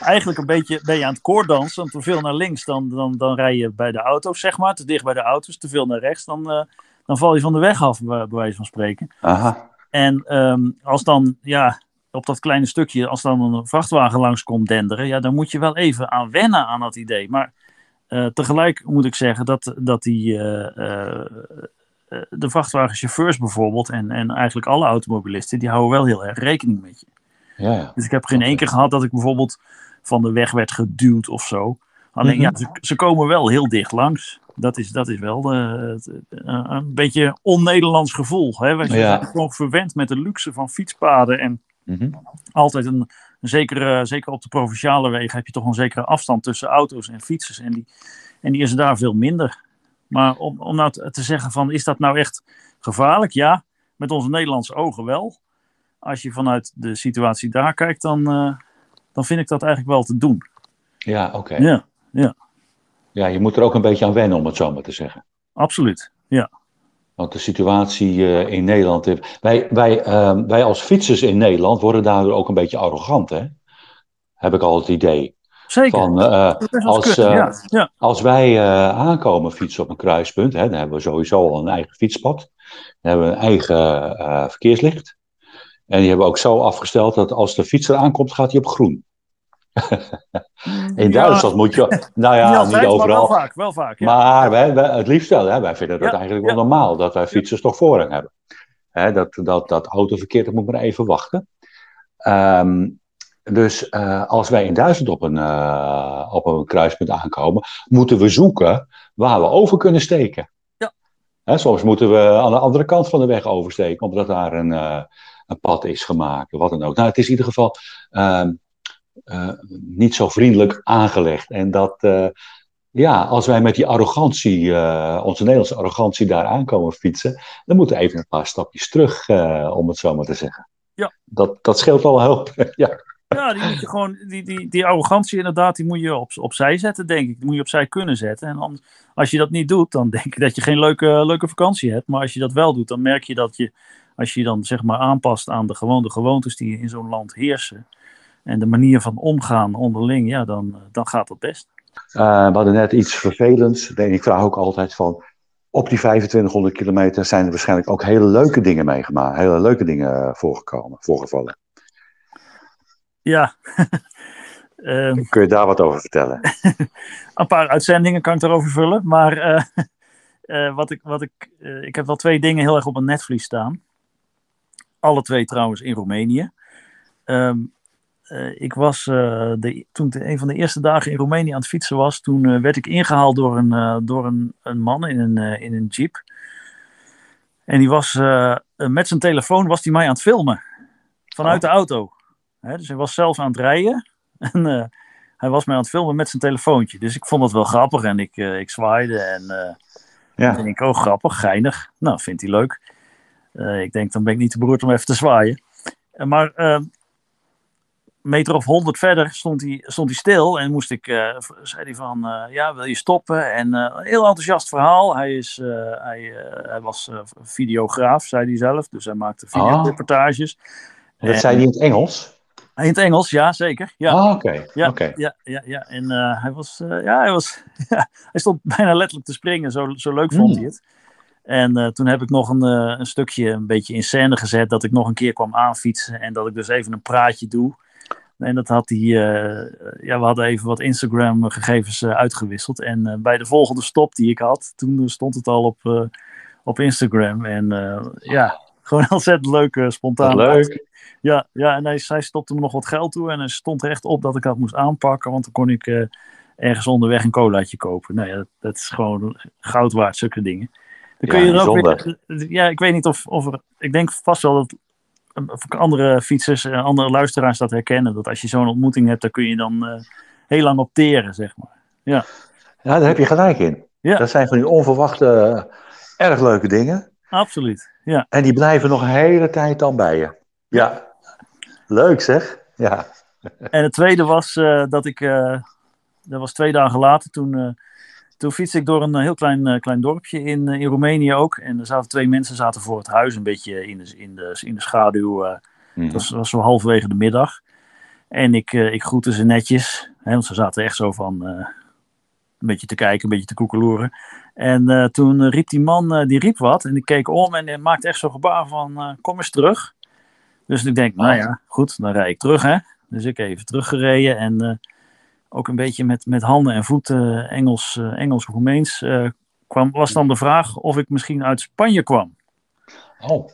Eigenlijk een beetje ben je aan het koorddansen, want te veel naar links, dan, dan, dan rij je bij de auto's, zeg maar, te dicht bij de auto's, te veel naar rechts, dan, eh, dan val je van de weg af, bij, wijze van spreken. Aha. En ehm, als dan, ja, op dat kleine stukje, als dan een vrachtwagen langs komt denderen, ja, dan moet je wel even aan wennen aan dat idee. Maar eh, tegelijk moet ik zeggen dat, dat die, eh, eh, de vrachtwagenchauffeurs bijvoorbeeld, en, en eigenlijk alle automobilisten, die houden wel heel erg rekening met je. Ja, ja. Dus ik heb geen één keer gehad dat ik bijvoorbeeld van de weg werd geduwd of zo. Alleen Mhm. ja, ze, ze komen wel heel dicht langs. Dat is, dat is wel eh, een beetje on-Nederlands gevoel. Hè? We Ja. zijn gewoon verwend met de luxe van fietspaden. En Mhm. altijd een, een zekere, zeker op de provinciale wegen, heb je toch een zekere afstand tussen auto's en fietsers. En die, en die is daar veel minder. Maar om, om nou te, te zeggen van, is dat nou echt gevaarlijk? Ja, met onze Nederlandse ogen wel. Als je vanuit de situatie daar kijkt, dan, eh, dan vind ik dat eigenlijk wel te doen. Ja, oké. Ja, Ja, je moet er ook een beetje aan wennen, om het zo maar te zeggen. absoluut. Ja, Want de situatie eh, in Nederland. Wij, wij, ehm, wij als fietsers in Nederland worden daardoor ook een beetje arrogant, hè? Heb ik al het idee. zeker. Van, eh, als, eh, ja, ja. Als wij aankomen fietsen op een kruispunt, hè, dan hebben we sowieso al een eigen fietspad. Dan hebben we een eigen verkeerslicht. En die hebben we ook zo afgesteld dat als de fietser aankomt, gaat hij op groen. In Ja, Duitsland moet je, nou ja, niet overal. wel vaak. Wel vaak ja. Maar wij, wij- het liefst wel, hè, wij vinden dat eigenlijk wel normaal, dat wij fietsers toch voorrang hebben. Hè, dat, dat, dat autoverkeer, dat moet maar even wachten. Ehm, dus eh, als wij in Duitsland op een, eh, op een kruispunt aankomen, moeten we zoeken waar we over kunnen steken. Ja. Hè, soms moeten we aan de andere kant van de weg oversteken, omdat daar een, eh, een pad is gemaakt, wat dan ook. Nou, het is in ieder geval ehm, eh, niet zo vriendelijk aangelegd. En dat, eh, ja, als wij met die arrogantie, eh, onze Nederlandse arrogantie daar aankomen fietsen, dan moeten we even een paar stapjes terug, om het zo maar te zeggen. Ja. Dat, dat scheelt al hoop. ja. Ja, die moet je gewoon, die, die, die arrogantie inderdaad, die moet je op, opzij zetten, denk ik. Die moet je opzij kunnen zetten. En dan, als je dat niet doet, dan denk ik dat je geen leuke, leuke vakantie hebt. Maar als je dat wel doet, dan merk je dat je, als je je dan zeg maar aanpast aan de gewone gewoontes die in zo'n land heersen. En de manier van omgaan onderling, ja, dan, dan gaat dat best. Uh, we hadden net iets vervelends. Ik vraag ook altijd van, op die 2500 kilometer zijn er waarschijnlijk ook hele leuke dingen meegemaakt. Hele leuke dingen voorgekomen, voorgevallen. Ja. um, Kun je daar wat over vertellen? een paar uitzendingen kan ik daarover vullen. Maar uh, uh, wat ik, wat ik, uh, ik heb wel twee dingen heel erg op een netvlies staan. Alle twee trouwens in Roemenië. Um, ik was de, toen ik een van de eerste dagen in Roemenië aan het fietsen was, toen werd ik ingehaald door een, door een, een man in een, in een jeep. En die was met zijn telefoon was die mij aan het filmen. Vanuit oh. de auto. Hè, dus hij was zelf aan het rijden. En hij was mij aan het filmen met zijn telefoontje. Dus ik vond dat wel grappig en ik, uh, ik zwaaide. En uh, ja. ik, oh grappig, geinig. Nou, vindt hij leuk. ik denk, dan ben ik niet te beroerd om even te zwaaien. maar meter of honderd verder stond hij, stond hij stil. En moest ik, zei hij van, ja, wil je stoppen? En een heel enthousiast verhaal. Hij, is, hij, hij was videograaf, zei hij zelf. Dus hij maakte videoreportages. Oh. Dat zei hij in het Engels? In het Engels, ja, zeker. Ja. Ah, oké. Okay. Ja, okay. ja, ja, ja. En hij was, ja, hij was, hij stond bijna letterlijk te springen. Zo, zo leuk vond Hmm. hij het. En uh, toen heb ik nog een, een stukje een beetje in scène gezet. Dat ik nog een keer kwam aanfietsen. En dat ik dus even een praatje doe. En dat had hij, ja, we hadden even wat Instagram gegevens uitgewisseld. En bij de volgende stop die ik had, toen stond het al op, op Instagram. En ja, gewoon ontzettend leuk, spontaan. Leuk. Ja, ja en hij, hij stopte me nog wat geld toe en hij stond recht op dat ik dat moest aanpakken, want dan kon ik uh, ergens onderweg een colaatje kopen. Nou ja, dat, dat, is gewoon goud waard, zulke dingen. Dan kun ja, je er ook weer, ja, ik weet niet of, of er, ik denk vast wel dat andere fietsers en andere luisteraars dat herkennen, dat als je zo'n ontmoeting hebt, dan kun je dan uh, heel lang opteren, zeg maar. Ja. ja, daar heb je gelijk in. Ja. Dat zijn van die onverwachte, uh, erg leuke dingen. Absoluut, ja. En die blijven nog een hele tijd dan bij je. Ja, leuk zeg. Ja. En het tweede was uh, dat ik, uh, dat was twee dagen later, toen, uh, toen fietste ik door een heel klein, klein dorpje in, in Roemenië ook. En er zaten twee mensen zaten voor het huis, een beetje in de, in de, in de schaduw. -hmm. dat, was, was zo halverwege de middag. En ik, ik groette ze netjes, hè, want ze zaten echt zo van een beetje te kijken, een beetje te koekeloeren. En toen riep die man, die riep wat en ik keek om en hij maakte echt zo'n gebaar van kom eens terug. Dus ik denk, nou ja, goed, dan rijd ik terug, hè. Dus ik even teruggereden en ook een beetje met, met handen en voeten Engels, uh, Engels-Roemeens uh, kwam, was dan de vraag of ik misschien uit Spanje kwam. Oh.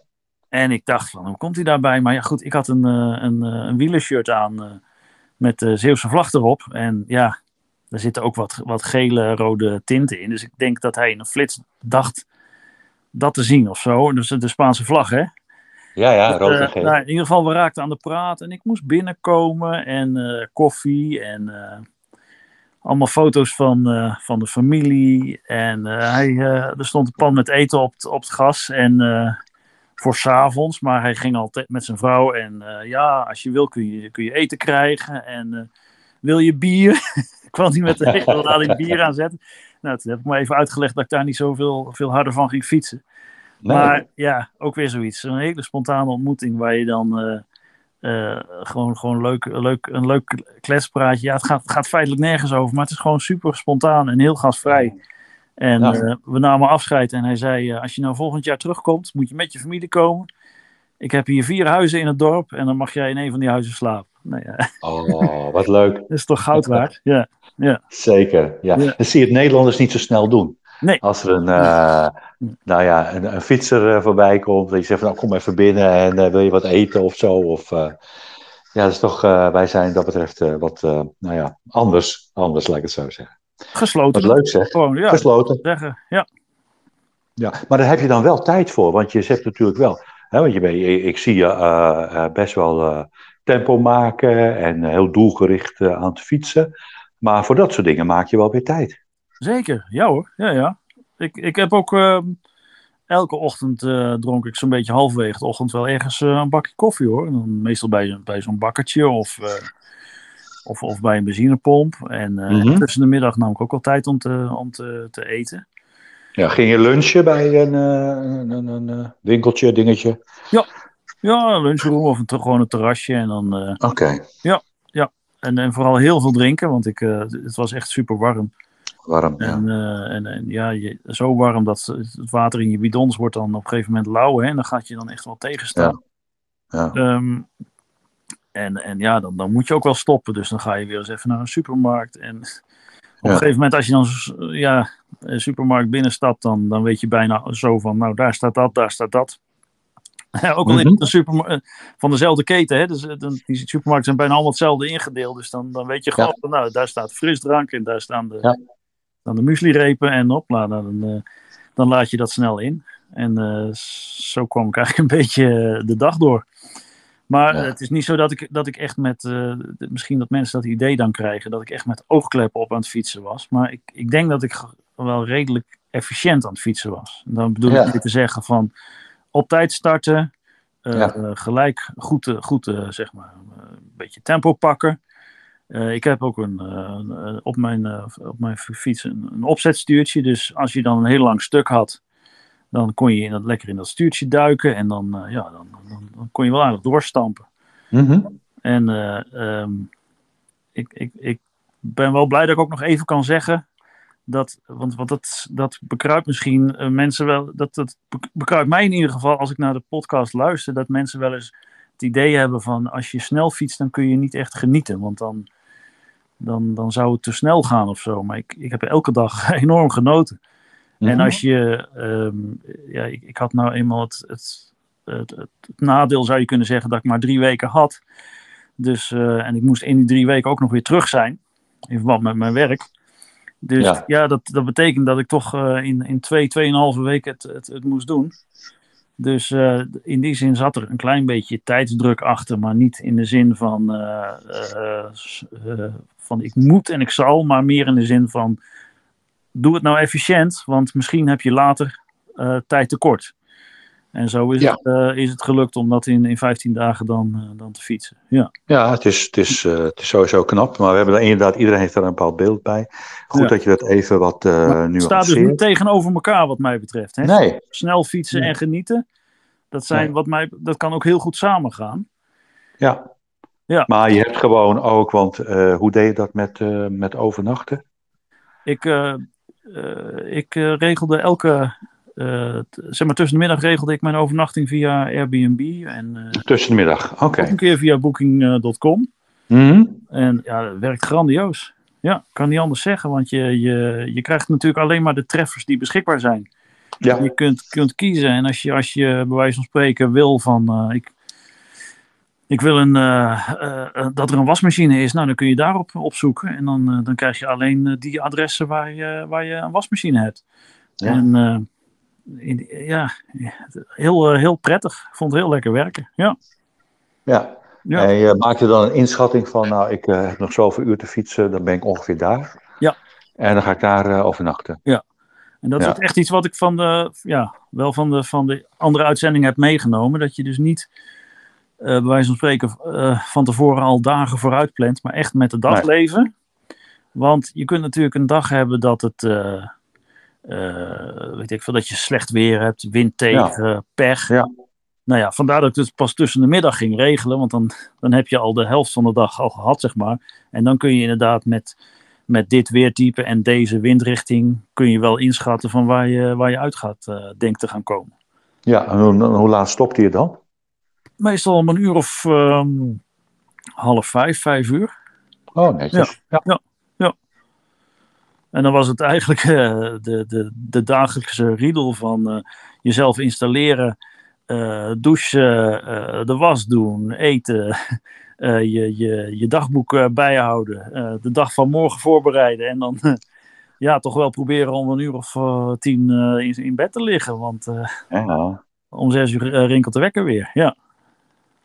En ik dacht van, hoe komt hij daarbij? Maar ja, goed, ik had een, een, een wielershirt aan met de Zeeuwse vlag erop. En ja, er zitten ook wat, wat gele, rode tinten in. Dus ik denk dat hij in een flits dacht dat te zien of zo. Dus de Spaanse vlag, hè. Ja, ja, rood en geel. Nou, in ieder geval, we raakten aan de praat en ik moest binnenkomen en uh, koffie en uh, allemaal foto's van, eh, van de familie. En hij, er stond een pan met eten op, op het gas en voor s'avonds, maar hij ging altijd met zijn vrouw en ja, als je wil kun je, kun je eten krijgen en wil je bier? kwam hij met de hele lading bier aanzetten. Nou, toen heb ik me even uitgelegd dat ik daar niet zoveel veel harder van ging fietsen. Nee. Maar ja, ook weer zoiets. Een hele spontane ontmoeting waar je dan uh, uh, gewoon, gewoon leuk, leuk, een leuk kletspraatje. Ja, het gaat, gaat feitelijk nergens over, maar het is gewoon super spontaan en heel gastvrij. En ja. uh, we namen afscheid en hij zei: Als je nou volgend jaar terugkomt, moet je met je familie komen. Ik heb hier vier huizen in het dorp en dan mag jij in een van die huizen slapen. Nou ja. Oh, wat leuk. Dat is toch goud waard? Ja. ja. Zeker, ja. ja. Dat zie je het Nederlanders niet zo snel doen. Nee. Als er een, uh, nou ja, een, een fietser uh, voorbij komt, dat je zegt van nou, kom even binnen en uh, wil je wat eten of zo. Of, ja, dat is toch, wij zijn dat betreft wat, nou ja, anders, anders laat ik het zo zeggen. Gesloten. Wat leuk zeg. Gewoon, ja, Gesloten. Zeggen, ja. ja. Maar daar heb je dan wel tijd voor, want je zegt natuurlijk wel, hè, want je ben, ik zie je best wel tempo maken en heel doelgericht aan het fietsen. Maar voor dat soort dingen maak je wel weer tijd. Zeker, ja hoor. Ja, ja. Ik, ik heb ook ehm, elke ochtend eh, dronk ik zo'n beetje halverwege de ochtend wel ergens eh, een bakje koffie hoor. En dan meestal bij, bij zo'n bakkertje of, eh, of, of bij een benzinepomp. En Mhm. tussen de middag nam ik ook wel tijd om te, om te, te eten. Ja, ging je lunchen bij een, een, een, winkeltje, dingetje? Ja, een lunchroom of een, gewoon een terrasje. En, dan, Oké, en, en vooral heel veel drinken, want ik, het was echt super warm. Warm. Ja. En, eh, en, en ja, je, zo warm dat het water in je bidons wordt dan op een gegeven moment lauw. Hè, en dan gaat je dan echt wel tegenstaan. Ja. Ehm, en, en ja, dan, dan moet je ook wel stoppen. Dus dan ga je weer eens even naar een supermarkt. En op Ja. een gegeven moment, als je dan ja, een supermarkt binnenstapt, dan, dan weet je bijna zo van, nou daar staat dat, daar staat dat. ook al het een supermarkt van dezelfde keten, hè, dus, eh, dan, die supermarkten zijn bijna allemaal hetzelfde ingedeeld. Dus dan, dan weet je gewoon, van, nou daar staat frisdrank en daar staan de, Ja. Staan de muesli-repen en hopla, dan, eh, dan laat je dat snel in. En eh, zo kwam ik eigenlijk een beetje eh, de dag door. Maar Ja. het is niet zo dat ik, dat ik echt met, eh, misschien dat mensen dat idee dan krijgen, dat ik echt met oogkleppen op aan het fietsen was. Maar ik, ik denk dat ik wel redelijk efficiënt aan het fietsen was. Dan bedoel Ja. ik niet te zeggen van op tijd starten, eh, Ja. eh, gelijk goed, eh, goed eh, zeg maar, eh, een beetje tempo pakken. Eh, ik heb ook een, eh, eh, op, mijn, op mijn fiets een, een opzetstuurtje. Dus als je dan een heel lang stuk had, dan kon je in dat, lekker in dat stuurtje duiken. En dan, ja, dan, dan, dan kon je wel aardig doorstampen. Mhm. En eh, ehm, ik, ik, ik ben wel blij dat ik ook nog even kan zeggen. Dat, want want dat, dat bekruipt misschien mensen wel. Dat, dat be- bekruipt mij in ieder geval als ik naar de podcast luister. Dat mensen wel eens het idee hebben van als je snel fietst, dan kun je niet echt genieten. Want dan, dan, dan zou het te snel gaan of zo. Maar ik, ik heb elke dag enorm genoten. En Mhm. als je, ehm, ja, ik, ik had nou eenmaal het, het, het, nadeel, zou je kunnen zeggen, dat ik maar drie weken had. Dus, eh, en ik moest in die drie weken ook nog weer terug zijn, in verband met mijn werk. Dus Ja. ja, dat, dat betekent dat ik toch eh, in, in twee, tweeënhalve weken het, het, het moest doen. Dus eh, in die zin zat er een klein beetje tijdsdruk achter, maar niet in de zin van, eh, eh, van ik moet en ik zal, maar meer in de zin van doe het nou efficiënt, want misschien heb je later tijd tekort. En zo is, Ja. het, eh, is het gelukt om dat in, in 15 dagen dan, eh, dan te fietsen. Ja, Ja, het is, het, is, eh, het is sowieso knap. Maar we hebben er inderdaad, iedereen heeft daar een bepaald beeld bij. Goed Ja. dat je dat even wat Maar het staat dus niet tegenover elkaar wat mij betreft. Hè? Nee, Snel fietsen Nee. en genieten, dat, zijn, Nee. wat mij, dat kan ook heel goed samengaan. ja. Ja. Maar je hebt gewoon ook, want hoe deed je dat met, met overnachten? Ik, ik regelde elke, eh, zeg maar tussen de middag regelde ik mijn overnachting via Airbnb en eh, Tussen de middag, oké. een keer via booking.com. Mhm. En ja, dat werkt grandioos. Ja, kan niet anders zeggen, want je, je, je krijgt natuurlijk alleen maar de treffers die beschikbaar zijn. Ja, Je kunt, kunt kiezen en als je, als je bij wijze van spreken wil van eh, ik, ik wil een, dat er een wasmachine is, nou dan kun je daarop opzoeken en dan, dan krijg je alleen die adressen waar je, waar je een wasmachine hebt. Ja. En in- ja, heel, eh, heel prettig. Ik vond het heel lekker werken. Ja, ja. Ja. En je maakte dan een inschatting van, nou, ik eh, heb nog zoveel uur te fietsen, dan ben ik ongeveer daar. Ja. En dan ga ik daar eh, overnachten. En dat is Ja. echt iets wat ik van de, ja, wel van de, van de andere uitzending heb meegenomen. Dat je dus niet, bij wijze van spreken, van tevoren al dagen vooruit plant, maar echt met de dag Nee. leven. Want je kunt natuurlijk een dag hebben dat het, weet ik veel, dat je slecht weer hebt, wind tegen, pech. Ja. Nou ja, vandaar dat ik het pas tussen de middag ging regelen, want dan, dan heb je al de helft van de dag al gehad, zeg maar. En dan kun je inderdaad met, met dit weertype en deze windrichting kun je wel inschatten van waar je, waar je uit gaat, eh denkt te gaan komen. Ja, en hoe, hoe laat stopte je dan? Meestal om een uur of ehm, half vijf, vijf uur. Oh, netjes. Ja. En dan was het eigenlijk eh, de, de, de dagelijkse riedel van eh, jezelf installeren, eh, douchen, de was doen, eten, je, je, je dagboek bijhouden, de dag van morgen voorbereiden en dan ja, toch wel proberen om een uur of tien in, in bed te liggen, want Ja. om zes uur rinkelt de wekker weer. Ja,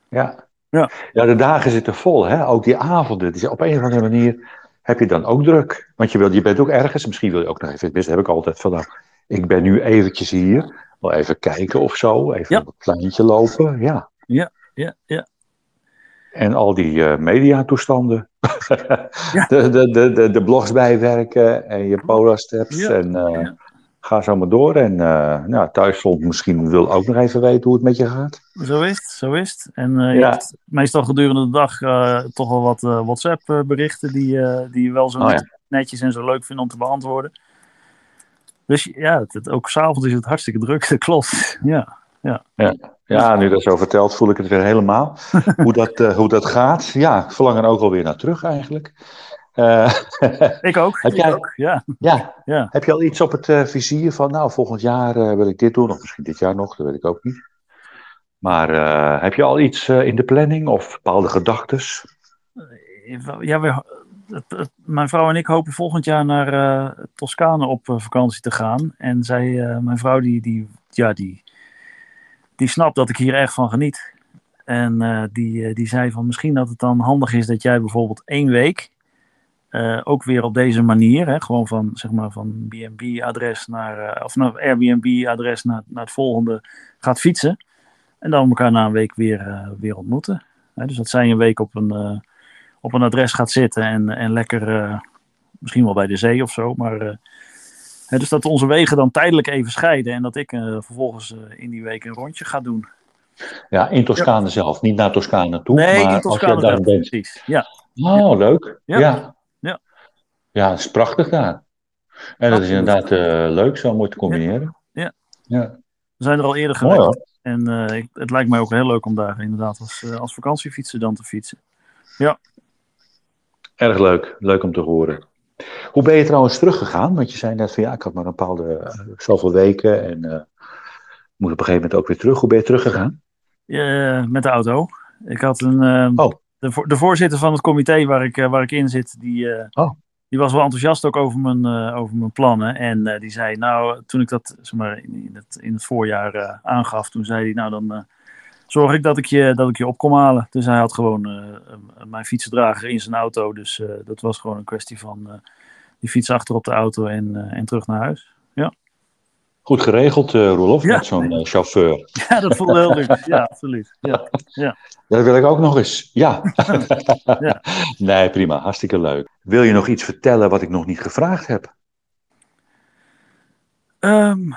Ja. Ja. ja, de dagen zitten vol, hè? ook die avonden. Die zijn op een of andere manier heb je dan ook druk? Want je, wil, je bent ook ergens, misschien wil je ook nog even, dat heb ik altijd van, nou, ik ben nu eventjes hier, wel even kijken of zo, even Ja. op het pleintje lopen, ja. Ja, ja. En al die eh mediatoestanden. Ja. de, de, de, de, blogs bijwerken en je Polar-steps Ja, en eh, ja. Ga zo maar door. En eh nou, thuisfront misschien wil ook nog even weten hoe het met je gaat. Zo is het, zo is het. En eh, je Ja. hebt meestal gedurende de dag eh, toch wel wat WhatsApp-berichten die, die je wel zo Oh, net- netjes en zo leuk vindt om te beantwoorden. Dus ja, het, het- ook s'avonds is het hartstikke druk, dat klopt. Ja, Ja, nu dat zo vertelt, voel ik het weer helemaal. hoe, dat, hoe dat gaat. Ja, ik verlang er ook alweer naar terug eigenlijk. Eh, ik ook. Heb ik jij- ook. Ja, ja, ja. heb je al iets op het eh, vizier van, nou, volgend jaar eh, wil ik dit doen, of misschien dit jaar nog, dat weet ik ook niet. Maar heb je al iets in de planning of bepaalde gedachten? ja we, het- het- mijn vrouw en ik hopen volgend jaar naar Toscane op vakantie te gaan. En zij, mijn vrouw, die, die, ja, die, die snapt dat ik hier erg van geniet. En die, die zei van misschien dat het dan handig is dat jij bijvoorbeeld één week eh, ook weer op deze manier, hè, gewoon van zeg maar van B&B-adres naar, eh, of naar Airbnb-adres naar, naar het volgende gaat fietsen. En dan elkaar na een week weer, eh, weer ontmoeten. Dus dat zij een week op een, op een adres gaat zitten en, en lekker, misschien wel bij de zee of zo. Maar, dus dat onze wegen dan tijdelijk even scheiden en dat ik vervolgens in die week een rondje ga doen. Ja, in Toscane zelf, niet naar Toscane toe. nee, maar in Toscane als je daar bent. precies. Ja, Oh, leuk. Ja. Ja. Ja. Ja, het is prachtig daar. En dat is inderdaad eh, leuk, zo mooi te combineren. Ja. Ja, we zijn er al eerder mooi geweest. hoor. En eh, ik, het lijkt mij ook heel leuk om daar inderdaad als, eh, als vakantiefietser dan te fietsen. Erg leuk. Leuk om te horen. Hoe ben je trouwens teruggegaan? Want je zei net van ja, ik had maar een bepaalde zoveel weken en moet op een gegeven moment ook weer terug. Hoe ben je teruggegaan? Met de auto. Ik had een. Oh. de, de voorzitter van het comité waar ik, waar ik in zit, die, Oh. Die was wel enthousiast ook over mijn, eh, over mijn plannen. En eh, die zei, nou, toen ik dat zeg maar, in, het, in het voorjaar eh, aangaf, toen zei hij, nou dan zorg ik dat ik, je, dat ik je op kom halen. Dus hij had gewoon eh, mijn fietsdrager in zijn auto. Dus dat was gewoon een kwestie van die fiets achter op de auto en, en terug naar huis. Goed geregeld, eh Roelof, Ja. met zo'n eh, chauffeur. Ja, dat voelde heel leuk. Ja, absoluut. Ja. Dat wil ik ook nog eens. Ja. Ja. Nee, prima. Hartstikke leuk. Wil je nog iets vertellen wat ik nog niet gevraagd heb? Ehm,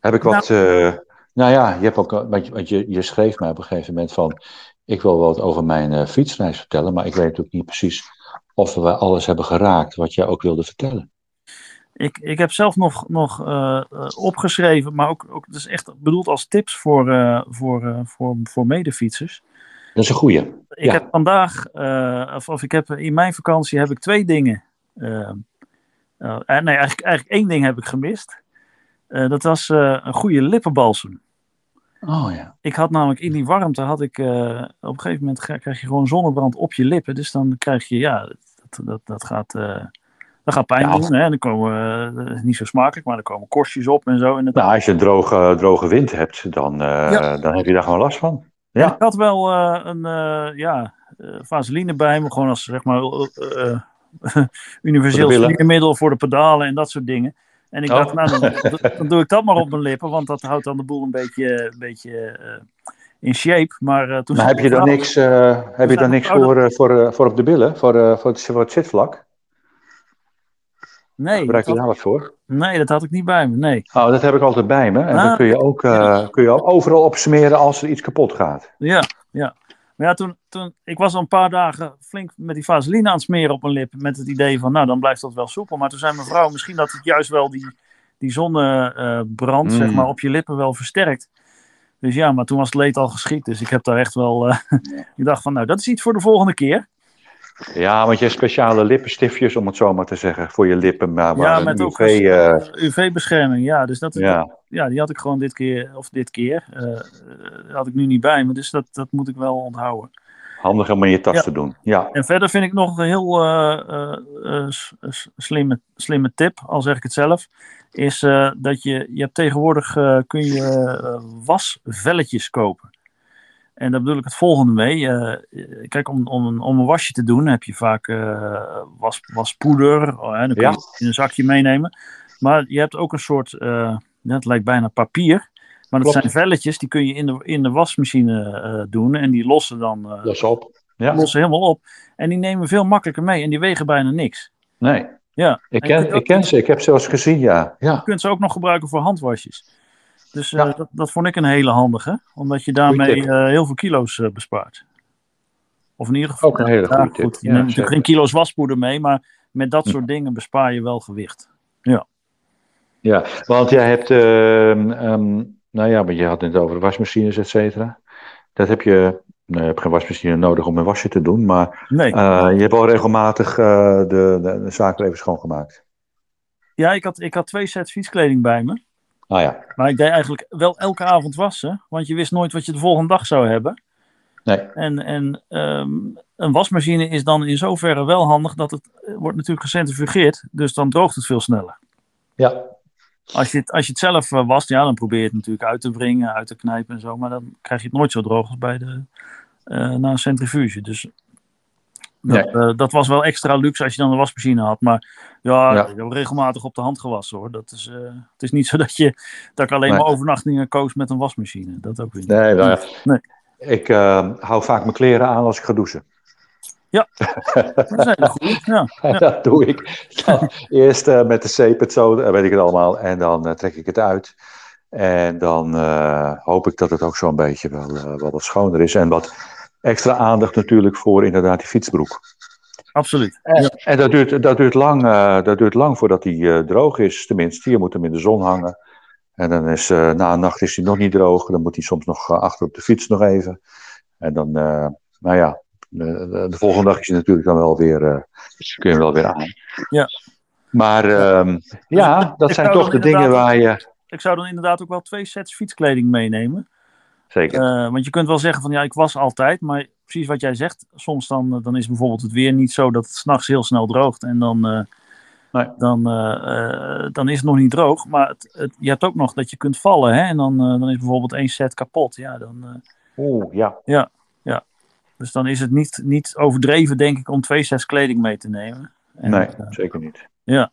Heb ik wat. Nou, nou ja, je, hebt ook, want je, je, schreef mij op een gegeven moment van. Ik wil wat over mijn eh, fietsreis vertellen, maar ik weet natuurlijk niet precies of we alles hebben geraakt wat jij ook wilde vertellen. Ik, ik heb zelf nog, nog eh, eh, opgeschreven, maar ook, ook dus echt bedoeld als tips voor, eh, voor, voor, voor medefietsers. Dat is een goeie. Ik Ja. heb vandaag, of, of ik heb in mijn vakantie heb ik twee dingen. nee, eigenlijk, eigenlijk één ding heb ik gemist. Dat was een goede lippenbalsem. Oh ja. Ik had namelijk in die warmte, had ik, op een gegeven moment krijg je gewoon zonnebrand op je lippen. Dus dan krijg je, ja, dat, dat, dat gaat, dat gaat pijn Ja. doen. Hè? Dan komen, eh, niet zo smakelijk, maar er komen korstjes op en zo. En Nou, als je droge, droge wind hebt, dan, eh, Ja. dan heb je daar gewoon last van. En Ja. Ik had wel eh, een ja, vaseline bij me, gewoon als zeg maar universeel billen. smeermiddel voor de pedalen en dat soort dingen. En ik Oh. dacht, nou, dan, dan doe ik dat maar op mijn lippen, want dat houdt dan de boel een beetje, een beetje in shape. Maar toen Maar heb je daar niks, heb je daar niks voor, voor, voor op de billen, voor, voor, het, voor het zitvlak? Nee, Gebruik je daar wat voor? nee, dat had ik niet bij me. Nee. Oh, dat heb ik altijd bij me. En Ah. dan kun je ook eh, kun je overal opsmeren als er iets kapot gaat. Ja, ja. Maar ja, toen, toen, ik was al een paar dagen flink met die vaseline aan het smeren op mijn lip. Met het idee van, nou, dan blijft dat wel soepel. Maar toen zei mijn vrouw, misschien dat het juist wel die, die zonnebrand, Mm. zeg maar, op je lippen wel versterkt. Dus ja, maar toen was het leed al geschied. Dus ik heb daar echt wel, eh, ik dacht van, nou, dat is iets voor de volgende keer. Ja, want je hebt speciale lippenstiftjes, om het zo maar te zeggen, voor je lippen. Maar ja, met een ook UV, eh, UV-bescherming. Ja, dus dat, ja. ja, die had ik gewoon dit keer, of dit keer, eh, eh, had ik nu niet bij me. Dus dat, dat moet ik wel onthouden. handig om in je tas Ja. te doen. Ja. En verder vind ik nog een heel eh, eh, eh, slimme, slimme tip, al zeg ik het zelf. Is eh, dat je, je hebt tegenwoordig eh, kun je eh, wasvelletjes kopen. En daar bedoel ik het volgende mee. Eh, kijk, om, om, een- om een wasje te doen heb je vaak eh, was, waspoeder. Oh, hè, dan kun je Ja. het in een zakje meenemen. Maar je hebt ook een soort, eh, ja, het lijkt bijna papier. Maar dat Klopt. zijn velletjes, die kun je in de, in de wasmachine eh, doen. En die lossen dan eh, Los op. Ja. lossen helemaal op. En die nemen veel makkelijker mee. En die wegen bijna niks. Nee. Ja. Ik je ken, ik ken ze. Ik heb ze eens gezien, ja. Je Ja. kunt ze ook nog gebruiken voor handwasjes. Dus eh, Ja. dat, dat vond ik een hele handige. Omdat je daarmee eh, heel veel kilo's eh, bespaart. Of in ieder geval. Ook een hele ja, goede tip. goed, je Ja, neemt natuurlijk geen kilo's waspoeder mee. Maar met dat Hm. soort dingen bespaar je wel gewicht. Ja, want jij hebt, ehm, ehm, nou ja, maar je had het over de wasmachines, et cetera. Dat heb je, nou, je hebt geen wasmachine nodig om een wasje te doen, maar Nee. je hebt wel regelmatig de, de, de zaken even schoongemaakt. Ja, ik had, ik had twee sets fietskleding bij me. Ah ja, Maar ik deed eigenlijk wel elke avond wassen. Want je wist nooit wat je de volgende dag zou hebben. nee, En, en ehm, een wasmachine is dan in zoverre wel handig dat het eh, wordt natuurlijk gecentrifugeerd. Dus dan droogt het veel sneller. ja, Als je, het, als je het zelf eh, wast, ja, dan probeer je het natuurlijk uit te wringen, uit te knijpen en zo. Maar dan krijg je het nooit zo droog als bij de, eh, na een centrifuge. Dus dat, eh, dat was wel extra luxe als je dan een wasmachine had. Maar ja, Ja. ik heb regelmatig op de hand gewassen hoor. Dat is, eh, het is niet zo dat, je, dat ik alleen Nee. maar overnachtingen koos met een wasmachine. Dat ook weer niet. nee, nou ja. Nee. Ik eh, hou vaak mijn kleren aan als ik ga douchen. Dat is goeie, Ja. Ja. dat doe ik. Dan eerst met de zeep, het zo, weet ik het allemaal. En dan trek ik het uit. En dan hoop ik dat het ook zo'n beetje wel, wel wat schoner is. En wat extra aandacht natuurlijk voor inderdaad die fietsbroek. Absoluut. En, Ja. en dat, duurt, dat, duurt lang, eh, dat duurt lang voordat die eh, droog is. Tenminste, je moet hem in de zon hangen. En dan is eh, na een nacht is hij nog niet droog. Dan moet hij soms nog eh, achter op de fiets nog even. En dan, eh, nou ja, de, de, de volgende dag is hij natuurlijk dan wel weer, eh, kun je hem wel weer aan. Ja. Maar ehm, ja, dat ik zijn toch de dingen waar je... Ik zou dan inderdaad ook wel twee sets fietskleding meenemen. Zeker. Eh, want je kunt wel zeggen van ja, ik was altijd, maar precies wat jij zegt, soms dan, eh, dan is bijvoorbeeld het weer niet zo dat het s'nachts heel snel droogt en dan, eh, Nee. dan, dan is het nog niet droog. Maar het, het- je hebt ook nog dat je kunt vallen hè? en dan, dan is bijvoorbeeld één set kapot. Ja, dan, eh, Oeh, ja. dus dan is het niet, niet overdreven denk ik om twee sets kleding mee te nemen. En, Nee, zeker niet. ja.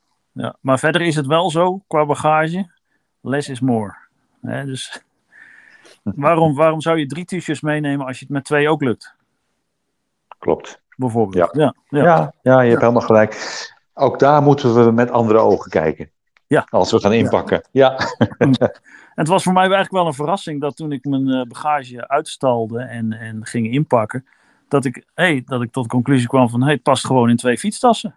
Maar verder is het wel zo qua bagage, less is more. Hè? Dus waarom, waarom zou je drie t-shirts meenemen als je het met twee ook lukt? Klopt. Bijvoorbeeld. Ja. Ja. Ja, ja, je hebt helemaal gelijk. Ook daar moeten we met andere ogen kijken. Ja. Als we gaan inpakken. Ja. En het was voor mij eigenlijk wel een verrassing dat toen ik mijn eh, bagage uitstalde en, en ging inpakken, dat ik, hey, dat ik tot de conclusie kwam van hey, het past gewoon in twee fietstassen.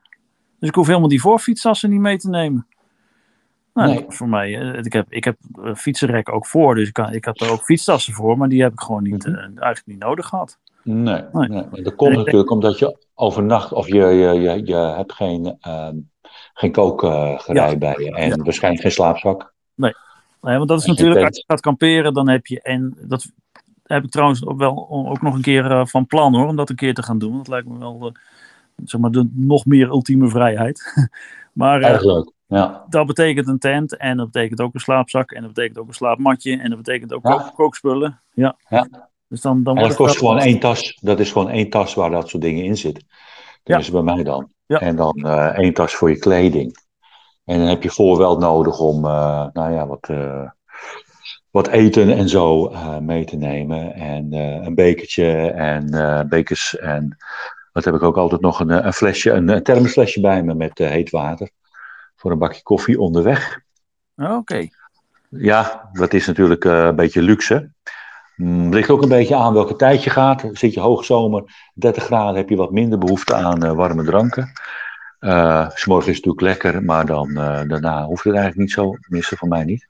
Dus ik hoef helemaal die voorfietstassen niet mee te nemen. Nou, Nee. voor mij, eh, ik heb, ik heb een fietsenrek ook voor, dus ik, kan, ik had er ook fietstassen voor, maar die heb ik gewoon niet, Mhm. eh, eigenlijk niet nodig gehad. Nee, Nee. nee. Dat komt natuurlijk omdat je overnacht of je, je, je, je hebt geen, ehm geen kookgerei Ja. bij je en Ja. waarschijnlijk geen slaapzak. Nee, want dat is natuurlijk, als je gaat kamperen, dan heb je, en dat heb ik trouwens ook wel ook nog een keer eh, van plan hoor, om dat een keer te gaan doen. Dat lijkt me wel, eh, zeg maar, de nog meer ultieme vrijheid. maar eh, Erg leuk. Ja. dat betekent een tent en dat betekent ook een slaapzak en dat betekent ook een slaapmatje en dat betekent ook Ja. kookspullen. Ja. Ja. Dus dan, dan En dat kost gewoon één tas. Dat is gewoon één tas waar dat soort dingen in zitten. Dat Ja. is bij mij dan. Ja. En dan eh, één tas voor je kleding. En dan heb je voor wel nodig om, eh, nou ja, wat, eh, wat eten en zo mee te nemen. En een bekertje en bekers. En wat heb ik ook altijd nog? Een, een flesje, een, een thermosflesje bij me met heet water. Voor een bakje koffie onderweg. Oké. Ja, dat is natuurlijk eh, een beetje luxe. Mm, ligt ook een beetje aan welke tijd je gaat. Zit je hoogzomer, 30 graden, heb je wat minder behoefte aan eh, warme dranken. Eh, 's morgens is het natuurlijk lekker, maar dan, eh, daarna hoeft het eigenlijk niet zo. Tenminste, voor mij niet.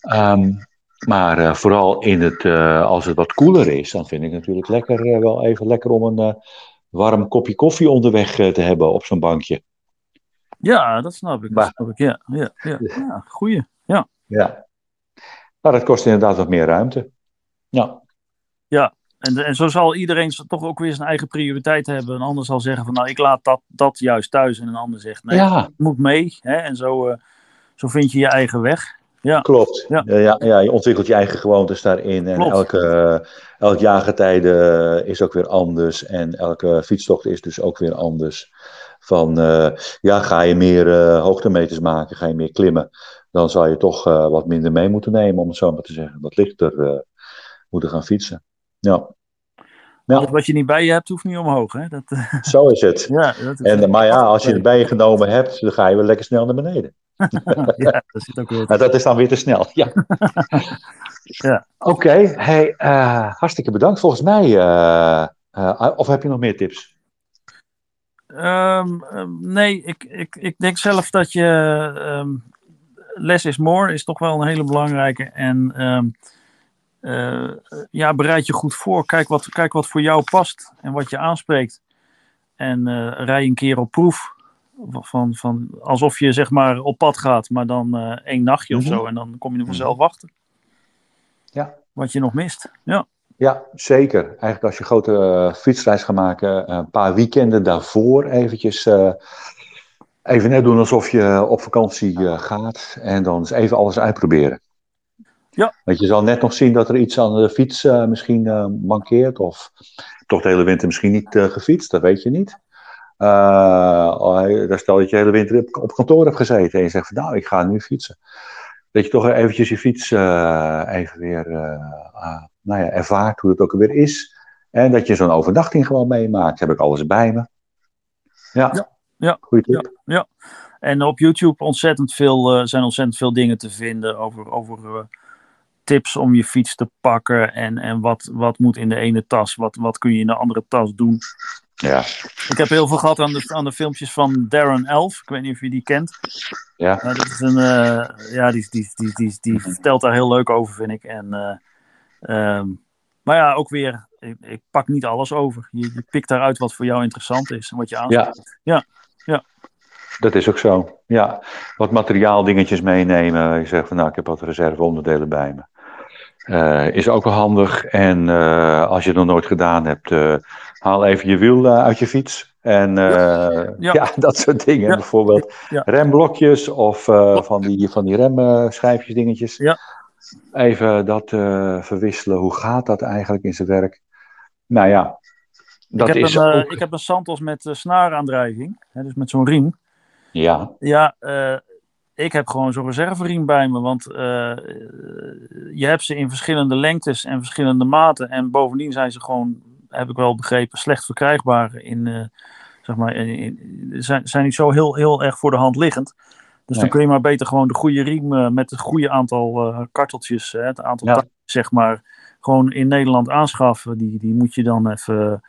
Ehm, maar eh, vooral in het, eh, als het wat koeler is, dan vind ik het natuurlijk lekker, eh, wel even lekker om een eh, warm kopje koffie onderweg eh, te hebben op zo'n bankje. Ja, dat snap ik. Dat snap ik. Ja, ja, ja. ja goeie. Ja. Ja. Maar dat kost inderdaad wat meer ruimte. Ja. En, en zo zal iedereen toch ook weer zijn eigen prioriteit hebben. Een ander zal zeggen van nou, ik laat dat, dat juist thuis. En een ander zegt nee, Ja. moet mee. Hè? En zo, eh, zo vind je je eigen weg. Ja. Klopt. Ja. Ja. Ja, ja, je ontwikkelt je eigen gewoontes daarin. En Klopt. elke, elk jaargetijde is ook weer anders. En elke fietstocht is dus ook weer anders. Van, eh, ja, ga je meer eh, hoogtemeters maken, ga je meer klimmen. Dan zal je toch eh, wat minder mee moeten nemen, om het zo maar te zeggen. Wat lichter moeten gaan fietsen. Ja, wat je niet bij je hebt, hoeft niet omhoog. Hè? Dat, zo is het. ja, dat is En, maar ja, als je het bij je genomen hebt, dan ga je weer lekker snel naar beneden. ja, dat zit ook weer. Nou, dat is dan weer te snel. Ja. Ja. Oké, hey, eh, hartstikke bedankt. Volgens mij, of heb je nog meer tips? Ehm, ehm, nee, ik, ik, ik denk zelf dat je. ehm, less is more is toch wel een hele belangrijke. En eh, ja, bereid je goed voor. Kijk wat, kijk wat voor jou past en wat je aanspreekt. En eh, rij een keer op proef. Van, van, alsof je zeg maar op pad gaat, maar dan eh, één nachtje of Mhm. zo. En dan kom je er vanzelf achter. Ja. Wat je nog mist. Ja, Ja, zeker. Eigenlijk als je een grote eh, fietsreis gaat maken, eh, een paar weekenden daarvoor eventjes eh, even net doen alsof je op vakantie gaat en dan eens even alles uitproberen. Ja. Want je zal net nog zien dat er iets aan de fiets misschien mankeert of toch de hele winter misschien niet gefietst, dat weet je niet. Uh, stel dat je de hele winter op, op kantoor hebt gezeten en je zegt van nou, ik ga nu fietsen. Dat je toch eventjes je fiets eh, even weer eh, ah, nou ja, ervaart hoe het ook weer is. En dat je zo'n overnachting gewoon meemaakt. Heb ik alles bij me. Ja, Ja, ja, goeie tip. En op YouTube ontzettend veel, eh, zijn ontzettend veel dingen te vinden over, over tips om je fiets te pakken. En, en wat, wat moet in de ene tas, wat, wat kun je in de andere tas doen. Ja, Ik heb heel veel gehad aan de, aan de filmpjes van Darren Elf. Ik weet niet of je die kent. Ja. Dat is een, eh, ja, die, die, die, die, die vertelt daar heel leuk over, vind ik. En, eh, ehm, maar ja, ook weer, ik, ik pak niet alles over. Je, je pikt daaruit wat voor jou interessant is en wat je aanspreekt. Dat is ook zo. Ja, wat materiaaldingetjes meenemen. Je zegt van nou, ik heb wat reserveonderdelen bij me. Eh, is ook wel handig. En als je het nog nooit gedaan hebt, haal even je wiel uit je fiets. En eh, ja. Ja. dat soort dingen. Ja. Bijvoorbeeld Ja. remblokjes of eh, van die, van die remschijfjes dingetjes. Ja. Even dat eh, verwisselen. Hoe gaat dat eigenlijk in zijn werk? Nou ja, dat ik, heb is een, ook... ik heb een Santos met uh, snaaraandrijving, hè, dus met zo'n riem. Ja, Ja, ik heb gewoon zo'n reserveriem bij me, want je hebt ze in verschillende lengtes en verschillende maten. En bovendien zijn ze gewoon, heb ik wel begrepen, slecht verkrijgbaar. In, eh, zeg maar, in, in- zijn, zijn niet zo heel, heel erg voor de hand liggend. Dus dan kun je maar beter gewoon de goede riem eh, met het goede aantal eh, karteltjes, hè, het aantal Ja. zeg maar, gewoon in Nederland aanschaffen. Die, die moet je dan even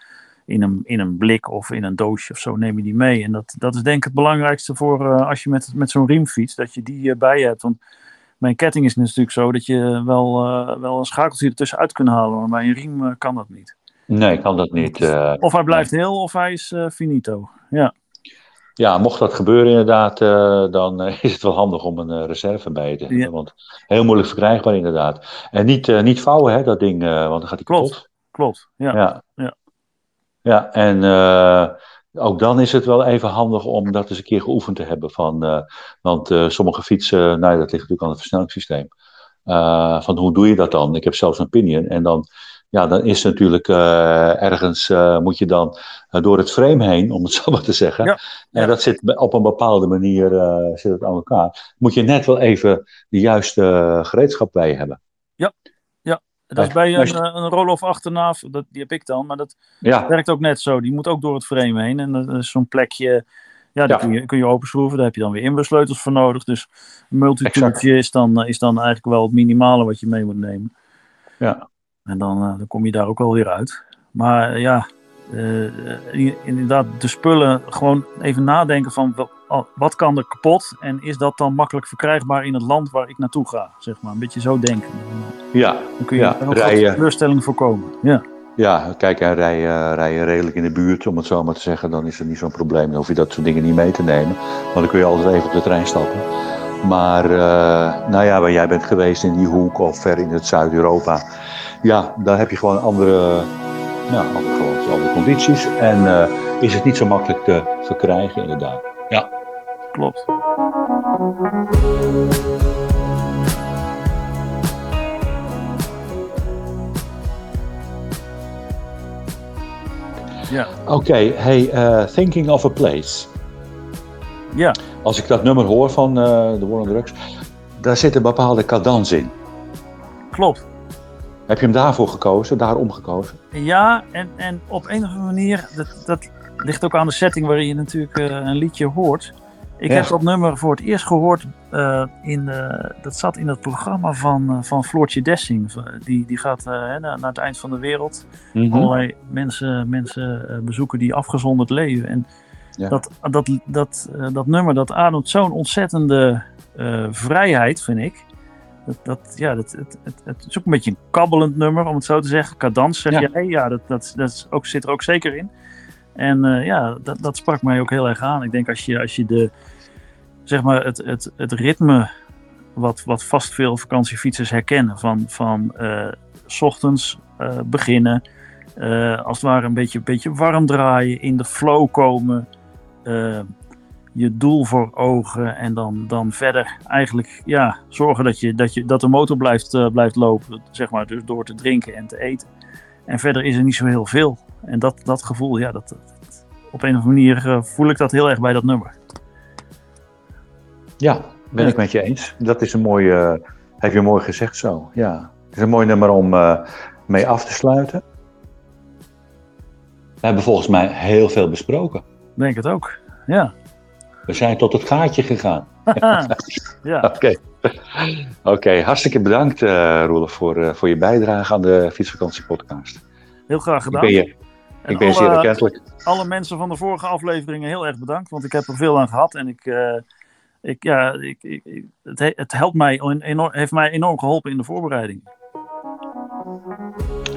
in een, in een blik of in een doosje of zo neem je die mee. En dat, dat is denk ik het belangrijkste voor als je met, met zo'n riem fietst, dat je die bij je hebt. Want mijn ketting is natuurlijk zo dat je wel, wel een schakeltje ertussenuit kunt halen, maar bij een riem kan dat niet. Nee, kan dat niet. eh. Of hij blijft heel of hij is eh, finito. Ja, Ja, mocht dat gebeuren inderdaad, eh, dan eh, is het wel handig om een eh, reserve bij te hebben. Ja. Want heel moeilijk verkrijgbaar inderdaad. En niet, eh, niet vouwen, hè, dat ding, eh, want dan gaat hij Klopt. kapot. klopt. Ja. Ja. Ja. Ja, en eh, ook dan is het wel even handig om dat eens een keer geoefend te hebben. Van, eh, want eh, sommige fietsen, nou ja, dat ligt natuurlijk aan het versnellingssysteem. Eh, van hoe doe je dat dan? Ik heb zelfs een pinion en dan, ja, dan is natuurlijk eh, ergens, eh, moet je dan eh, door het frame heen, om het zo maar te zeggen. Ja, En ja. dat zit op een bepaalde manier zit het aan elkaar. Moet je net wel even de juiste gereedschap bij je hebben. Dat is bij een, een roll-off achternaaf, dat, die heb ik dan, maar dat Ja, werkt ook net zo. Die moet ook door het frame heen. En dat is zo'n plekje, ja, die Ja. Kun, je, kun je openschroeven. Daar heb je dan weer inbouwsleutels voor nodig. Dus een multitooltje is dan, is dan eigenlijk wel het minimale wat je mee moet nemen. ja. En dan, eh, dan kom je daar ook wel weer uit. Maar eh, ja, eh, in- inderdaad, de spullen gewoon even nadenken van wat kan er kapot en is dat dan makkelijk verkrijgbaar in het land waar ik naartoe ga, zeg maar. Een beetje zo denken. ja. Dan kun je Ja, een rijden. teleurstelling voorkomen. Ja, Ja, kijk, en rij, rij je redelijk in de buurt, om het zo maar te zeggen, dan is het niet zo'n probleem. Dan hoef je dat soort dingen niet mee te nemen. Want dan kun je altijd even op de trein stappen. Maar, nou ja, waar jij bent geweest in die hoek of ver in het Zuid-Europa, ja, dan heb je gewoon andere, nou, andere, gewoon, andere condities. En eh, is het niet zo makkelijk te verkrijgen, inderdaad. Ja, klopt. Ja. Oké, hey, eh, Thinking of a Place. Ja. Als ik dat nummer hoor van de uh, The War on Drugs, daar zit een bepaalde cadans in. Klopt. Heb je hem daarvoor gekozen, daarom gekozen? Ja, en, en op een of andere manier, dat, dat ligt ook aan de setting waarin je natuurlijk eh, een liedje hoort. Ik Ja. heb dat nummer voor het eerst gehoord, eh, in, eh, dat zat in het programma van, van Floortje Dessing. Die, die gaat naar, naar het eind van de wereld Mhm. allerlei mensen, mensen bezoeken die afgezonderd leven. En Ja. dat, dat, dat, dat nummer, dat ademt zo'n ontzettende vrijheid, vind ik. Dat, dat, ja, dat, het, het, het is ook een beetje een kabbelend nummer, om het zo te zeggen. Cadans, zeg Ja. jij. Ja, dat, dat, dat is ook, zit er ook zeker in. En eh, ja, dat, dat sprak mij ook heel erg aan. Ik denk als je, als je de, zeg maar het, het, het ritme wat, wat vast veel vakantiefietsers herkennen. Van, van eh, s ochtends eh, beginnen, als het ware een beetje, beetje warm draaien, in de flow komen, je doel voor ogen en dan, dan verder eigenlijk ja, zorgen dat, je, dat, je, dat de motor blijft, eh, blijft lopen, zeg maar, dus door te drinken en te eten. En verder is er niet zo heel veel. En dat, dat gevoel, ja, dat, dat- op een of andere manier eh, voel ik dat heel erg bij dat nummer. Ja, ben Ja. ik met je eens. Dat is een mooie, heb je mooi gezegd zo. Ja, het is een mooi nummer om eh, mee af te sluiten. We hebben volgens mij heel veel besproken. Ik Denk het ook. Ja. We zijn tot het gaatje gegaan. ja, Oké, Oké, hartstikke bedankt uh, Roelof voor, eh, voor je bijdrage aan de Fietsvakantiepodcast. heel graag Ik gedaan. ben je, ik ben je zeer alle- erkentelijk. alle mensen van de vorige afleveringen heel erg bedankt, want ik heb er veel aan gehad en ik, eh, ik, ja, ik, ik, ik- het, he- het helpt mij enorm, heeft mij enorm geholpen in de voorbereiding.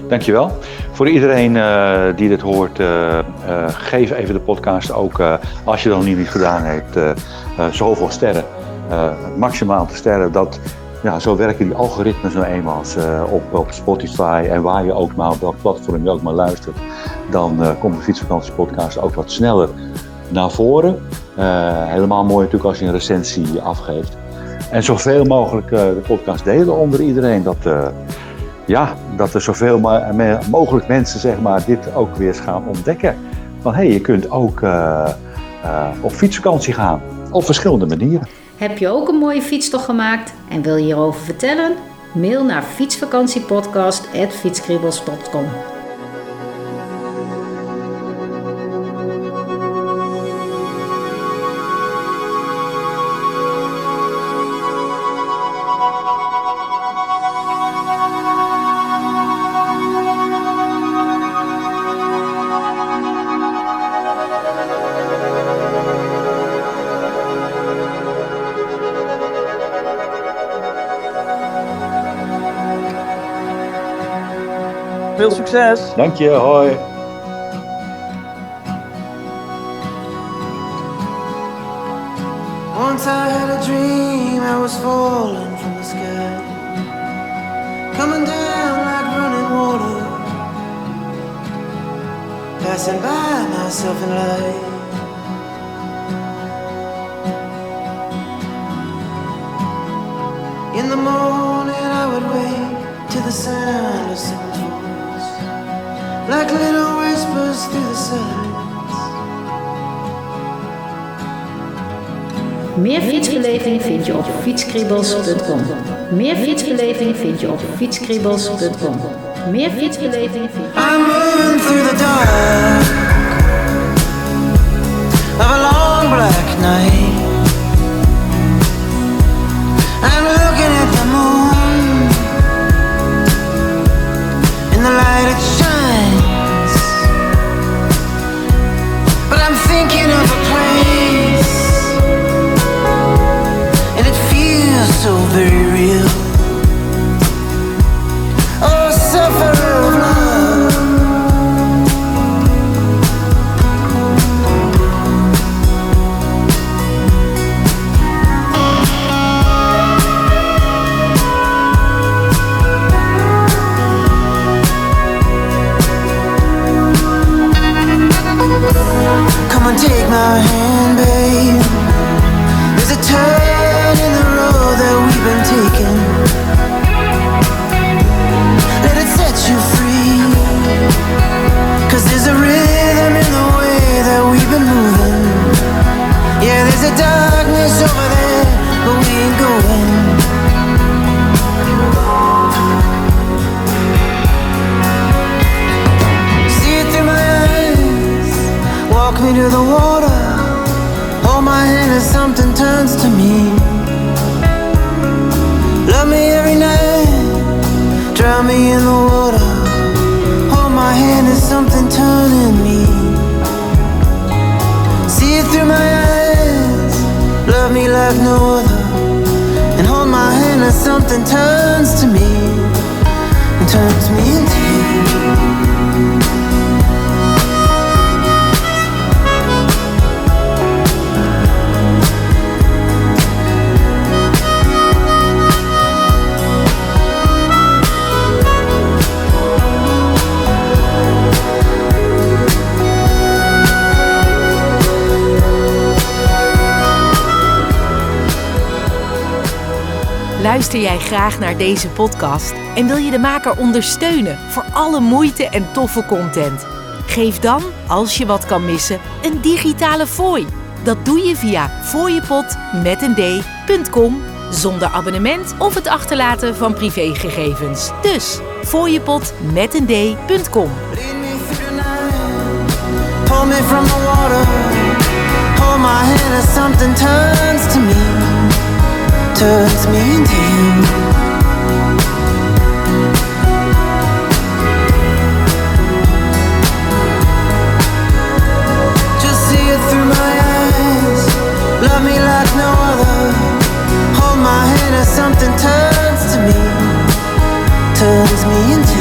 Dankjewel. Voor iedereen eh, die dit hoort, eh, eh, geef even de podcast ook, als je dat nog niet gedaan hebt, zoveel sterren. Maximaal de sterren. Dat, ja, zo werken die algoritmes nou eenmaal op, op Spotify en waar je ook maar, op welk platform je ook maar luistert. Dan komt de fietsvakantiepodcast ook wat sneller naar voren. Helemaal mooi natuurlijk als je een recensie afgeeft. En zoveel mogelijk de podcast delen onder iedereen. Dat, ja, dat er zoveel mogelijk mensen zeg maar, dit ook weer gaan ontdekken. Van hé, hey, je kunt ook eh, eh, op fietsvakantie gaan. Op verschillende manieren. Heb je ook een mooie fietstocht gemaakt en wil je hierover vertellen? Mail naar fietsvakantiepodcast.fietskribbels.com Veel succes! Dank je, hoi. Once I had a dream I was falling from the sky, coming down like running water, passing by myself in light. Like little whispers through the silence. Meer fietsbeleving vind je op fietskribbels.com. Meer fietsbeleving vind je op fietskribbels.com. Meer fietsbeleving vind je... I'm moving through the dark of a long black night. I'm looking at the moon in the light to the water. Hold my hand as something turns to me. Love me every night. Drown me in the water. Hold my hand as something turning me. See it through my eyes. Love me like no other. And hold my hand as something turns to me. And turns me Luister jij graag naar deze podcast en wil je de maker ondersteunen voor alle moeite en toffe content? Geef dan, als je wat kan missen, een digitale fooi. Dat doe je via fooiepot met een d.com zonder abonnement of het achterlaten van privégegevens. Dus fooiepot met een d.com. Turns me into you. Just see it through my eyes. Love me like no other. Hold my hand as something turns to me, turns me into.